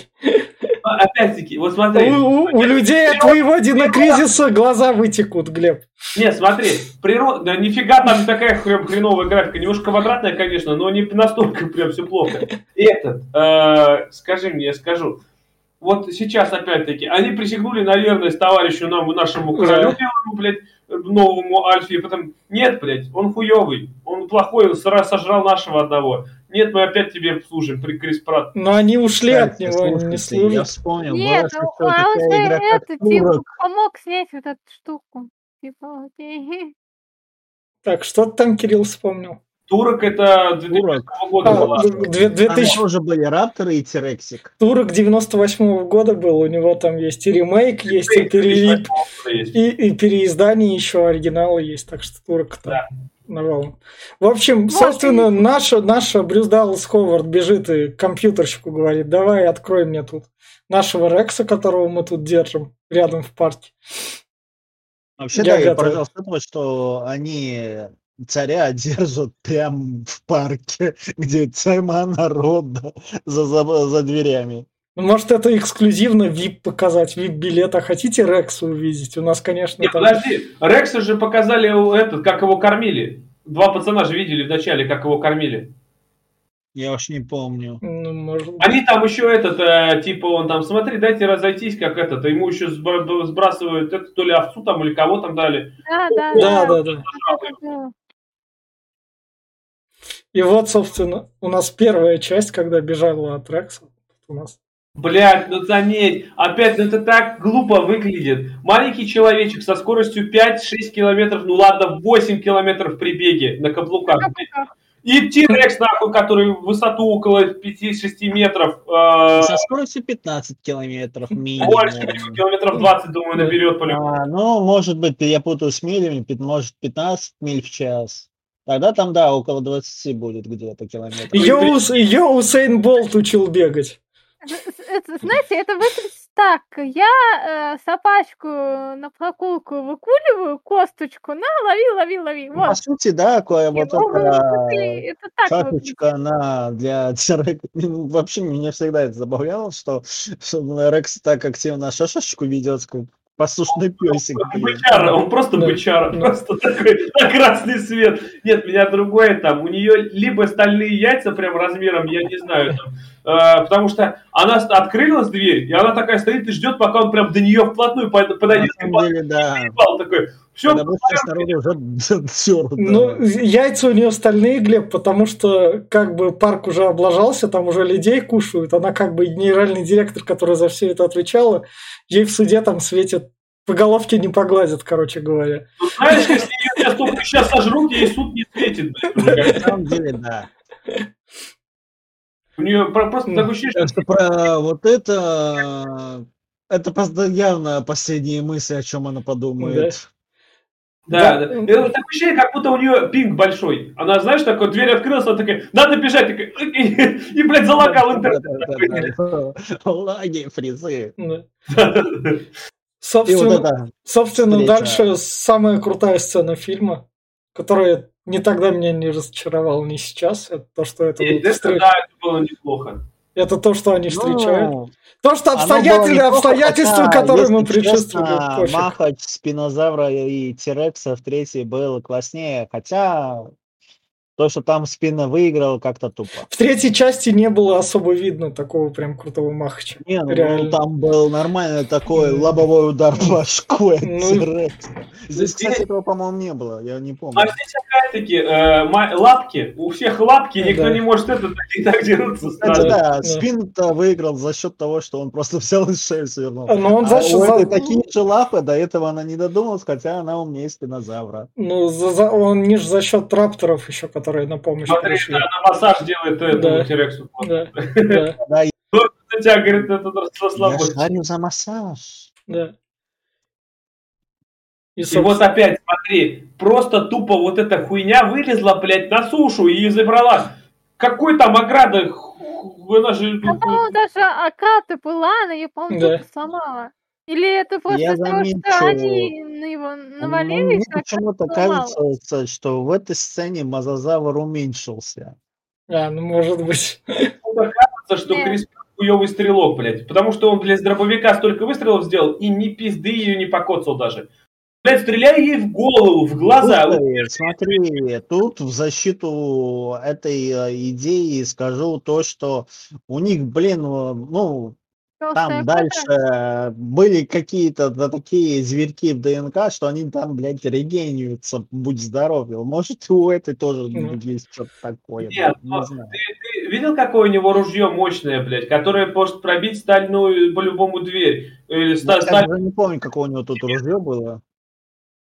Опять-таки, вот смотри. У, у- у людей от твоего динокризиса глаза вытекут, Глеб. Не, смотри, природа, да нифига там такая прям хреновая графика, немножко квадратная, конечно, но не настолько прям все плохо. Этот, э, скажи мне, я скажу, вот сейчас опять-таки, они присягнули на верность товарищу нам, нашему королю Да. белому, блядь, новому Альфе, и потом, нет, блядь, он хуёвый, он плохой, он сра- сожрал нашего одного. Нет, мы опять тебе служим, при Крис Прат. Но они ушли от Кстати, него, не слушайте, Я служат. вспомнил, Нет, ну, а он же это, типа, помог снять вот эту штуку. Типа, окей. Так, что ты там, Кирилл, вспомнил? Турок это 2000 Турок. года А, была. две- Там 2000 тоже были рапторы и тирексик. Турок 98 года был, у него там есть и ремейк, есть и, пере- Есть. и, и переиздание еще, оригиналы есть, так что Турок там Да. навалом. В общем, Вот собственно, и- наша, наша Брюс Даллас Ховард бежит и компьютерщику говорит, давай открой мне тут нашего Рекса, которого мы тут держим рядом в парке. Вообще, Я да, я готов. поражался тому, что они царя держат прям в парке, где тьма народа за, за, за дверями. Ну, может, это эксклюзивно VIP показать, VIP-билет, а хотите Рекса увидеть? У нас, конечно, Не, там... подожди, Рекса же показали у- этот, как его кормили. Два пацана же видели вначале, как его кормили. Я уж не помню. Ну, может. Они там еще этот, э, типа, он там, смотри, дайте разойтись, как этот, ему еще сбрасывают, это, то ли овцу там, или кого там дали. Да, да, Да, да. да, да. И вот, собственно, у нас первая часть, когда бежала от Рекса. Тут У нас Блядь, ну заметь, опять ну, это так глупо выглядит. Маленький человечек со скоростью 5-6 километров, ну ладно, 8 километров при беге на каблуках. И Тирекс, нахуй, который в высоту около 5-6 метров, э, Со скоростью 15 километров минимум. больше, километров 20, думаю, наберет по-любому. А, ну, может быть, я путаю с милями, может, 15 миль в час. Тогда там, да, около 20 будет где-то километров. Ее, ее Усейн Болт учил бегать. Это, знаете, это выглядит так. Я э, собачку на прогулку выкуливаю, косточку, на, лови, лови, лови. Ну, По Вот. сути, да, кое- вот это шапочка, она для Рекса. Вообще, меня всегда это забавляло, что, что Рекс так активно шашечку ведет, послушный песик. Он бычара, он просто Да. бычара, Да. просто такой на красный свет. Нет, меня другое там, у нее либо стальные яйца прям размером, я не знаю, там, э, потому что она с- открылась дверь, и она такая стоит и ждет, пока он прям до нее вплотную под- На подойдет. и самом деле, да. такой, все, Потому что снаружи уже тёрто. Ну, яйца у нее стальные, Глеб, потому что как бы парк уже облажался, там уже людей кушают. Она как бы генеральный директор, которая за все это отвечала, ей в суде там светит по головке не погладят, короче говоря. Ну, знаешь, если ее сейчас только сейчас сожрут, ей суд не светит. На самом деле, да. У нее про- просто такое ощущение, что про вот это... Это постоянно последние мысли, о чем она подумает. Да, Да. да. Это такое ощущение, как будто у нее пинг большой. Она, знаешь, такой, дверь открылась, она такая, надо бежать, такая, и, и, блядь, залагал интернет. Лаги, фризы. Собственно, собственно дальше самая крутая сцена фильма, которая ни тогда меня не разочаровала, ни сейчас. Это то, что это встреча. да, это было неплохо. Это то, что они встречают. Ну, то, что обстоятельства, обстоятельства, которые мы предшествовали. Махач, Спинозавра и Терекса в третьей был класснее, хотя то, что там спина выиграл, как-то тупо. В третьей части не было особо видно такого прям крутого махача. Не, ну, Реально. там был нормальный такой лобовой удар башкой. Ну, здесь, кстати, этого, по-моему, не было, я не помню. А здесь опять-таки э, лапки, у всех лапки, никто не может это так дерутся. Кстати, да, спин-то выиграл за счет того, что он просто взял и шею свернул. Но ну, он за счет... А такие же лапы, до этого она не додумалась, хотя она умнее спинозавра. Ну, он не за счет трапторов еще, которые на помощь Смотри, пришли. на массаж делает да. этому Терексу. Да. да. тебя, говорит, этот расслабляет. Я шарю за массаж. Да. И, и вот опять, смотри, просто тупо вот эта хуйня вылезла, блядь, на сушу и забрала. Какой там ограда? Она же... Да, по-моему, даже ограда была, она ее, по-моему, да. сломала. Или это просто я потому, что они на него навалились? Мне почему-то кажется, что в этой сцене Мазазавр уменьшился. А, ну может быть. Кажется, что Крис хуёвый стрелок, блядь. Потому что он, блядь, дробовика столько выстрелов сделал и ни пизды ее не покоцал даже. Блядь, стреляй ей в голову, в глаза. Слушай, смотри, тут в защиту этой э, идеи скажу то, что у них, блин, ну, там дальше были какие-то да, такие зверьки в ДНК, что они там, блядь, регениются, будь здоров. Может, у этой тоже ну. есть что-то такое. Нет, не знаю. Ты, ты видел, какое у него ружье мощное, блядь, которое может пробить стальную по-любому дверь? Или ста- Я сталь... не помню, какое у него тут ружье было.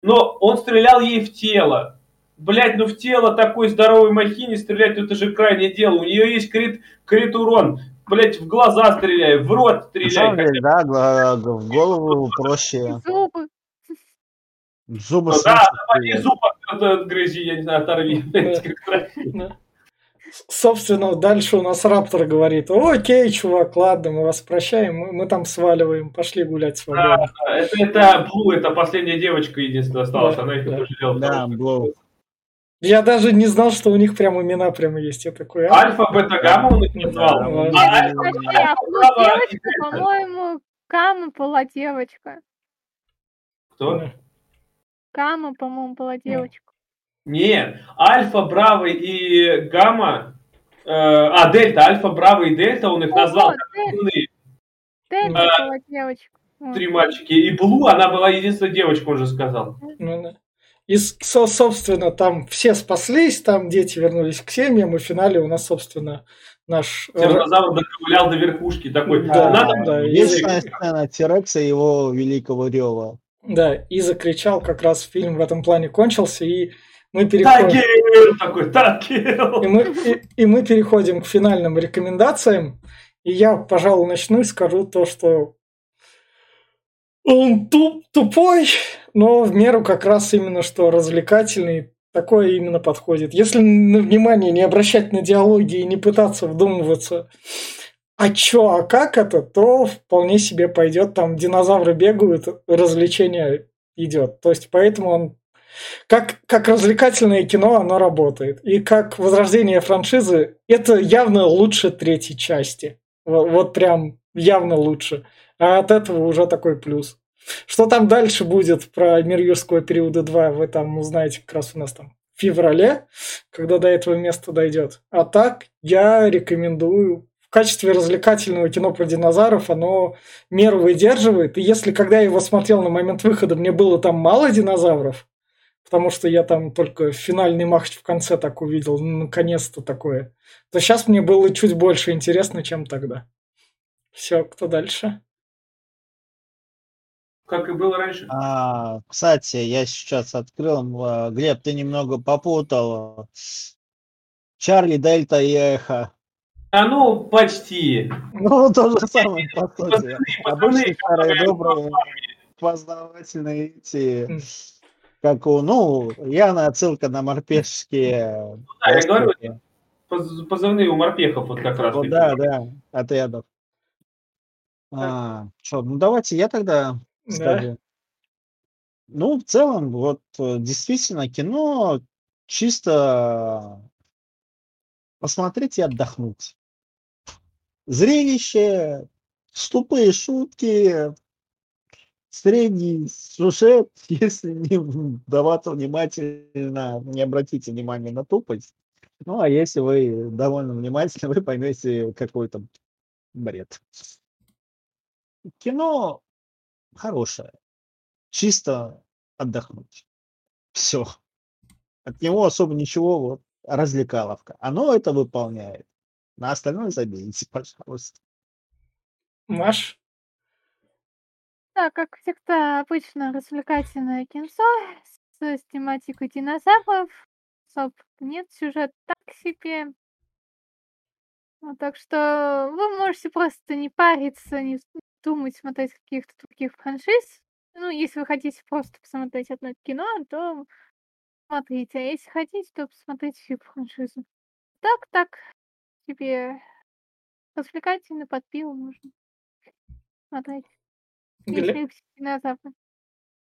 Но он стрелял ей в тело. Блять, ну в тело такой здоровой махине стрелять, ну это же крайнее дело. У нее есть крит, крит урон блядь, в глаза стреляй, в рот стреляй. Деле, да, в голову проще. Зубы. Зубы ну, Да, давай зуб отгрызи, я не знаю, оторви. Собственно, дальше у нас Раптор говорит, окей, чувак, ладно, мы вас прощаем, мы, мы там сваливаем, пошли гулять свободно. Да, это, это Блу, это последняя девочка единственная осталась, да, она их да. пожалела. Да, Блу. Я даже не знал, что у них прям имена прямо есть. Я такой, а? Альфа, бета, гамма он их назвал. А девочка, по-моему, Кама была девочка. Кто? Кама, по-моему, была девочка. Не, Альфа, Браво и Гамма, э, а, Дельта, Альфа, Браво и Дельта, он их назвал Дельта а, была девочка. Три мальчики. И Блу, она была единственная девочка, он же сказал. Ну, да. И, собственно, там все спаслись, там дети вернулись к семьям, и в финале у нас, собственно, наш... Тиранозавр доковылял до верхушки, такой, да, надо... Да, Вечная и... сцена Терекса и его великого рева. Да, и закричал, как раз фильм в этом плане кончился, и мы переходим... Тагил! Такой, Тагил! И мы, и, и мы переходим к финальным рекомендациям, и я, пожалуй, начну и скажу то, что он туп, тупой, но в меру как раз именно что развлекательный, такое именно подходит. Если на внимание не обращать на диалоги и не пытаться вдумываться, а чё, а как это, то вполне себе пойдет. Там динозавры бегают, развлечение идет. То есть поэтому он как, как развлекательное кино оно работает. И как возрождение франшизы, это явно лучше третьей части. Вот, вот прям явно лучше. А от этого уже такой плюс. Что там дальше будет про мир юрского периода 2, вы там узнаете как раз у нас там в феврале, когда до этого места дойдет. А так я рекомендую в качестве развлекательного кино про динозавров оно меру выдерживает. И если когда я его смотрел на момент выхода, мне было там мало динозавров, потому что я там только финальный матч в конце так увидел, наконец-то такое, то сейчас мне было чуть больше интересно, чем тогда. Все, кто дальше? Как и было раньше. А, кстати, я сейчас открыл. А, Глеб, ты немного попутал. Чарли, Дельта и Эхо. А ну, почти. Ну, то же самое, по сути. Обычные старые добрые познавательные эти как у, ну, явная отсылка на морпешские. Ну да, я говорю, позывные у морпехов вот как раз. Вот, да, да, отрядов. А, что, ну давайте я тогда скажу. Ну, в целом, вот э, действительно кино чисто посмотреть и отдохнуть. зрелище, тупые шутки, средний сюжет, если не вдаваться внимательно, не обратите внимания на тупость. Ну, а если вы довольно внимательны, вы поймете какой-то бред. Кино хорошее. Чисто отдохнуть. Все. От него особо ничего вот развлекаловка. Оно это выполняет. На остальное забейте, пожалуйста. Маш? Да, как всегда, обычно развлекательное кинцо с, с тематикой динозавров. Соб нет, сюжет так себе. Ну, так что вы можете просто не париться, не думать, смотреть каких-то других франшиз. Ну, если вы хотите просто посмотреть одно кино, то смотрите. А если хотите, то посмотрите всю франшизу. Так, так, тебе развлекательно под пиво можно смотреть. Глеб?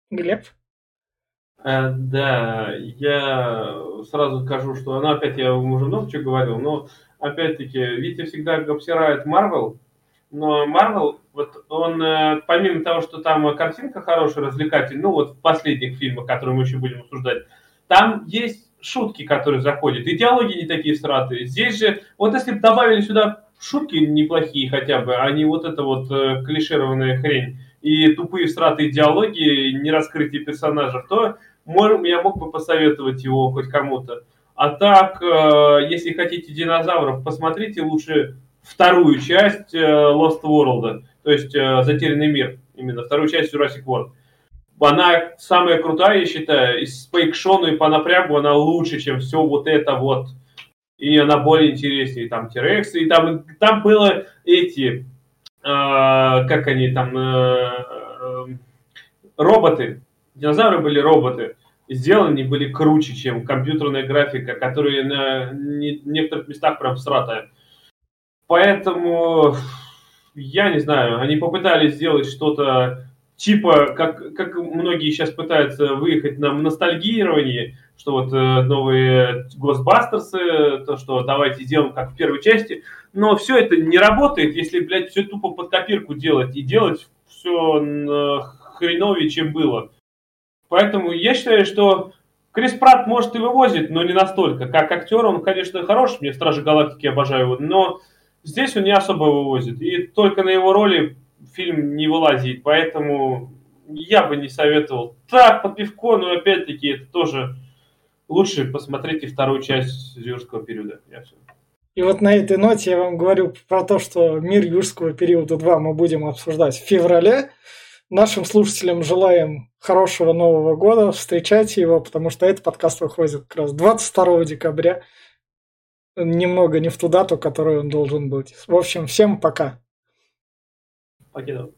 Глеб? Э, да, я сразу скажу, что, ну, опять я уже много чего говорил, но, опять-таки, Витя всегда обсирает Марвел, но Марвел, вот он, э, помимо того, что там картинка хорошая, развлекательная, ну, вот в последних фильмах, которые мы еще будем обсуждать, там есть шутки, которые заходят, и диалоги не такие стратые. Здесь же, вот если бы добавили сюда шутки неплохие хотя бы, а не вот эта вот э, клишированная хрень, и тупые страты диалоги, не раскрытие персонажей, то я мог бы посоветовать его хоть кому-то. А так, э, если хотите динозавров, посмотрите лучше вторую часть э, Lost World, то есть э, Затерянный мир, именно вторую часть Jurassic World. Она самая крутая, я считаю, из по экшону и по напрягу она лучше, чем все вот это вот. И она более интереснее, там Терексы, и там, там было эти, а, как они там, э, э, роботы, динозавры были роботы, сделаны были круче, чем компьютерная графика, которая на некоторых местах прям сратая. Поэтому, я не знаю, они попытались сделать что-то типа, как, как многие сейчас пытаются выехать на ностальгирование, что вот э, новые Госбастерсы, то, что давайте сделаем как в первой части, но все это не работает, если, блядь, все тупо под копирку делать и делать все э, хреновее, чем было. Поэтому я считаю, что Крис Пратт может и вывозит, но не настолько. Как актер он, конечно, хорош, мне Стражи Галактики обожаю его, но здесь он не особо вывозит. И только на его роли фильм не вылазит, поэтому я бы не советовал. Так, по пивко, но опять-таки это тоже лучше посмотрите вторую часть юрского периода. Я все. И вот на этой ноте я вам говорю про то, что мир юрского периода 2 мы будем обсуждать в феврале. Нашим слушателям желаем хорошего Нового года, встречайте его, потому что этот подкаст выходит как раз 22 декабря. Немного не в ту дату, которую он должен быть. В общем, всем пока. Покидал.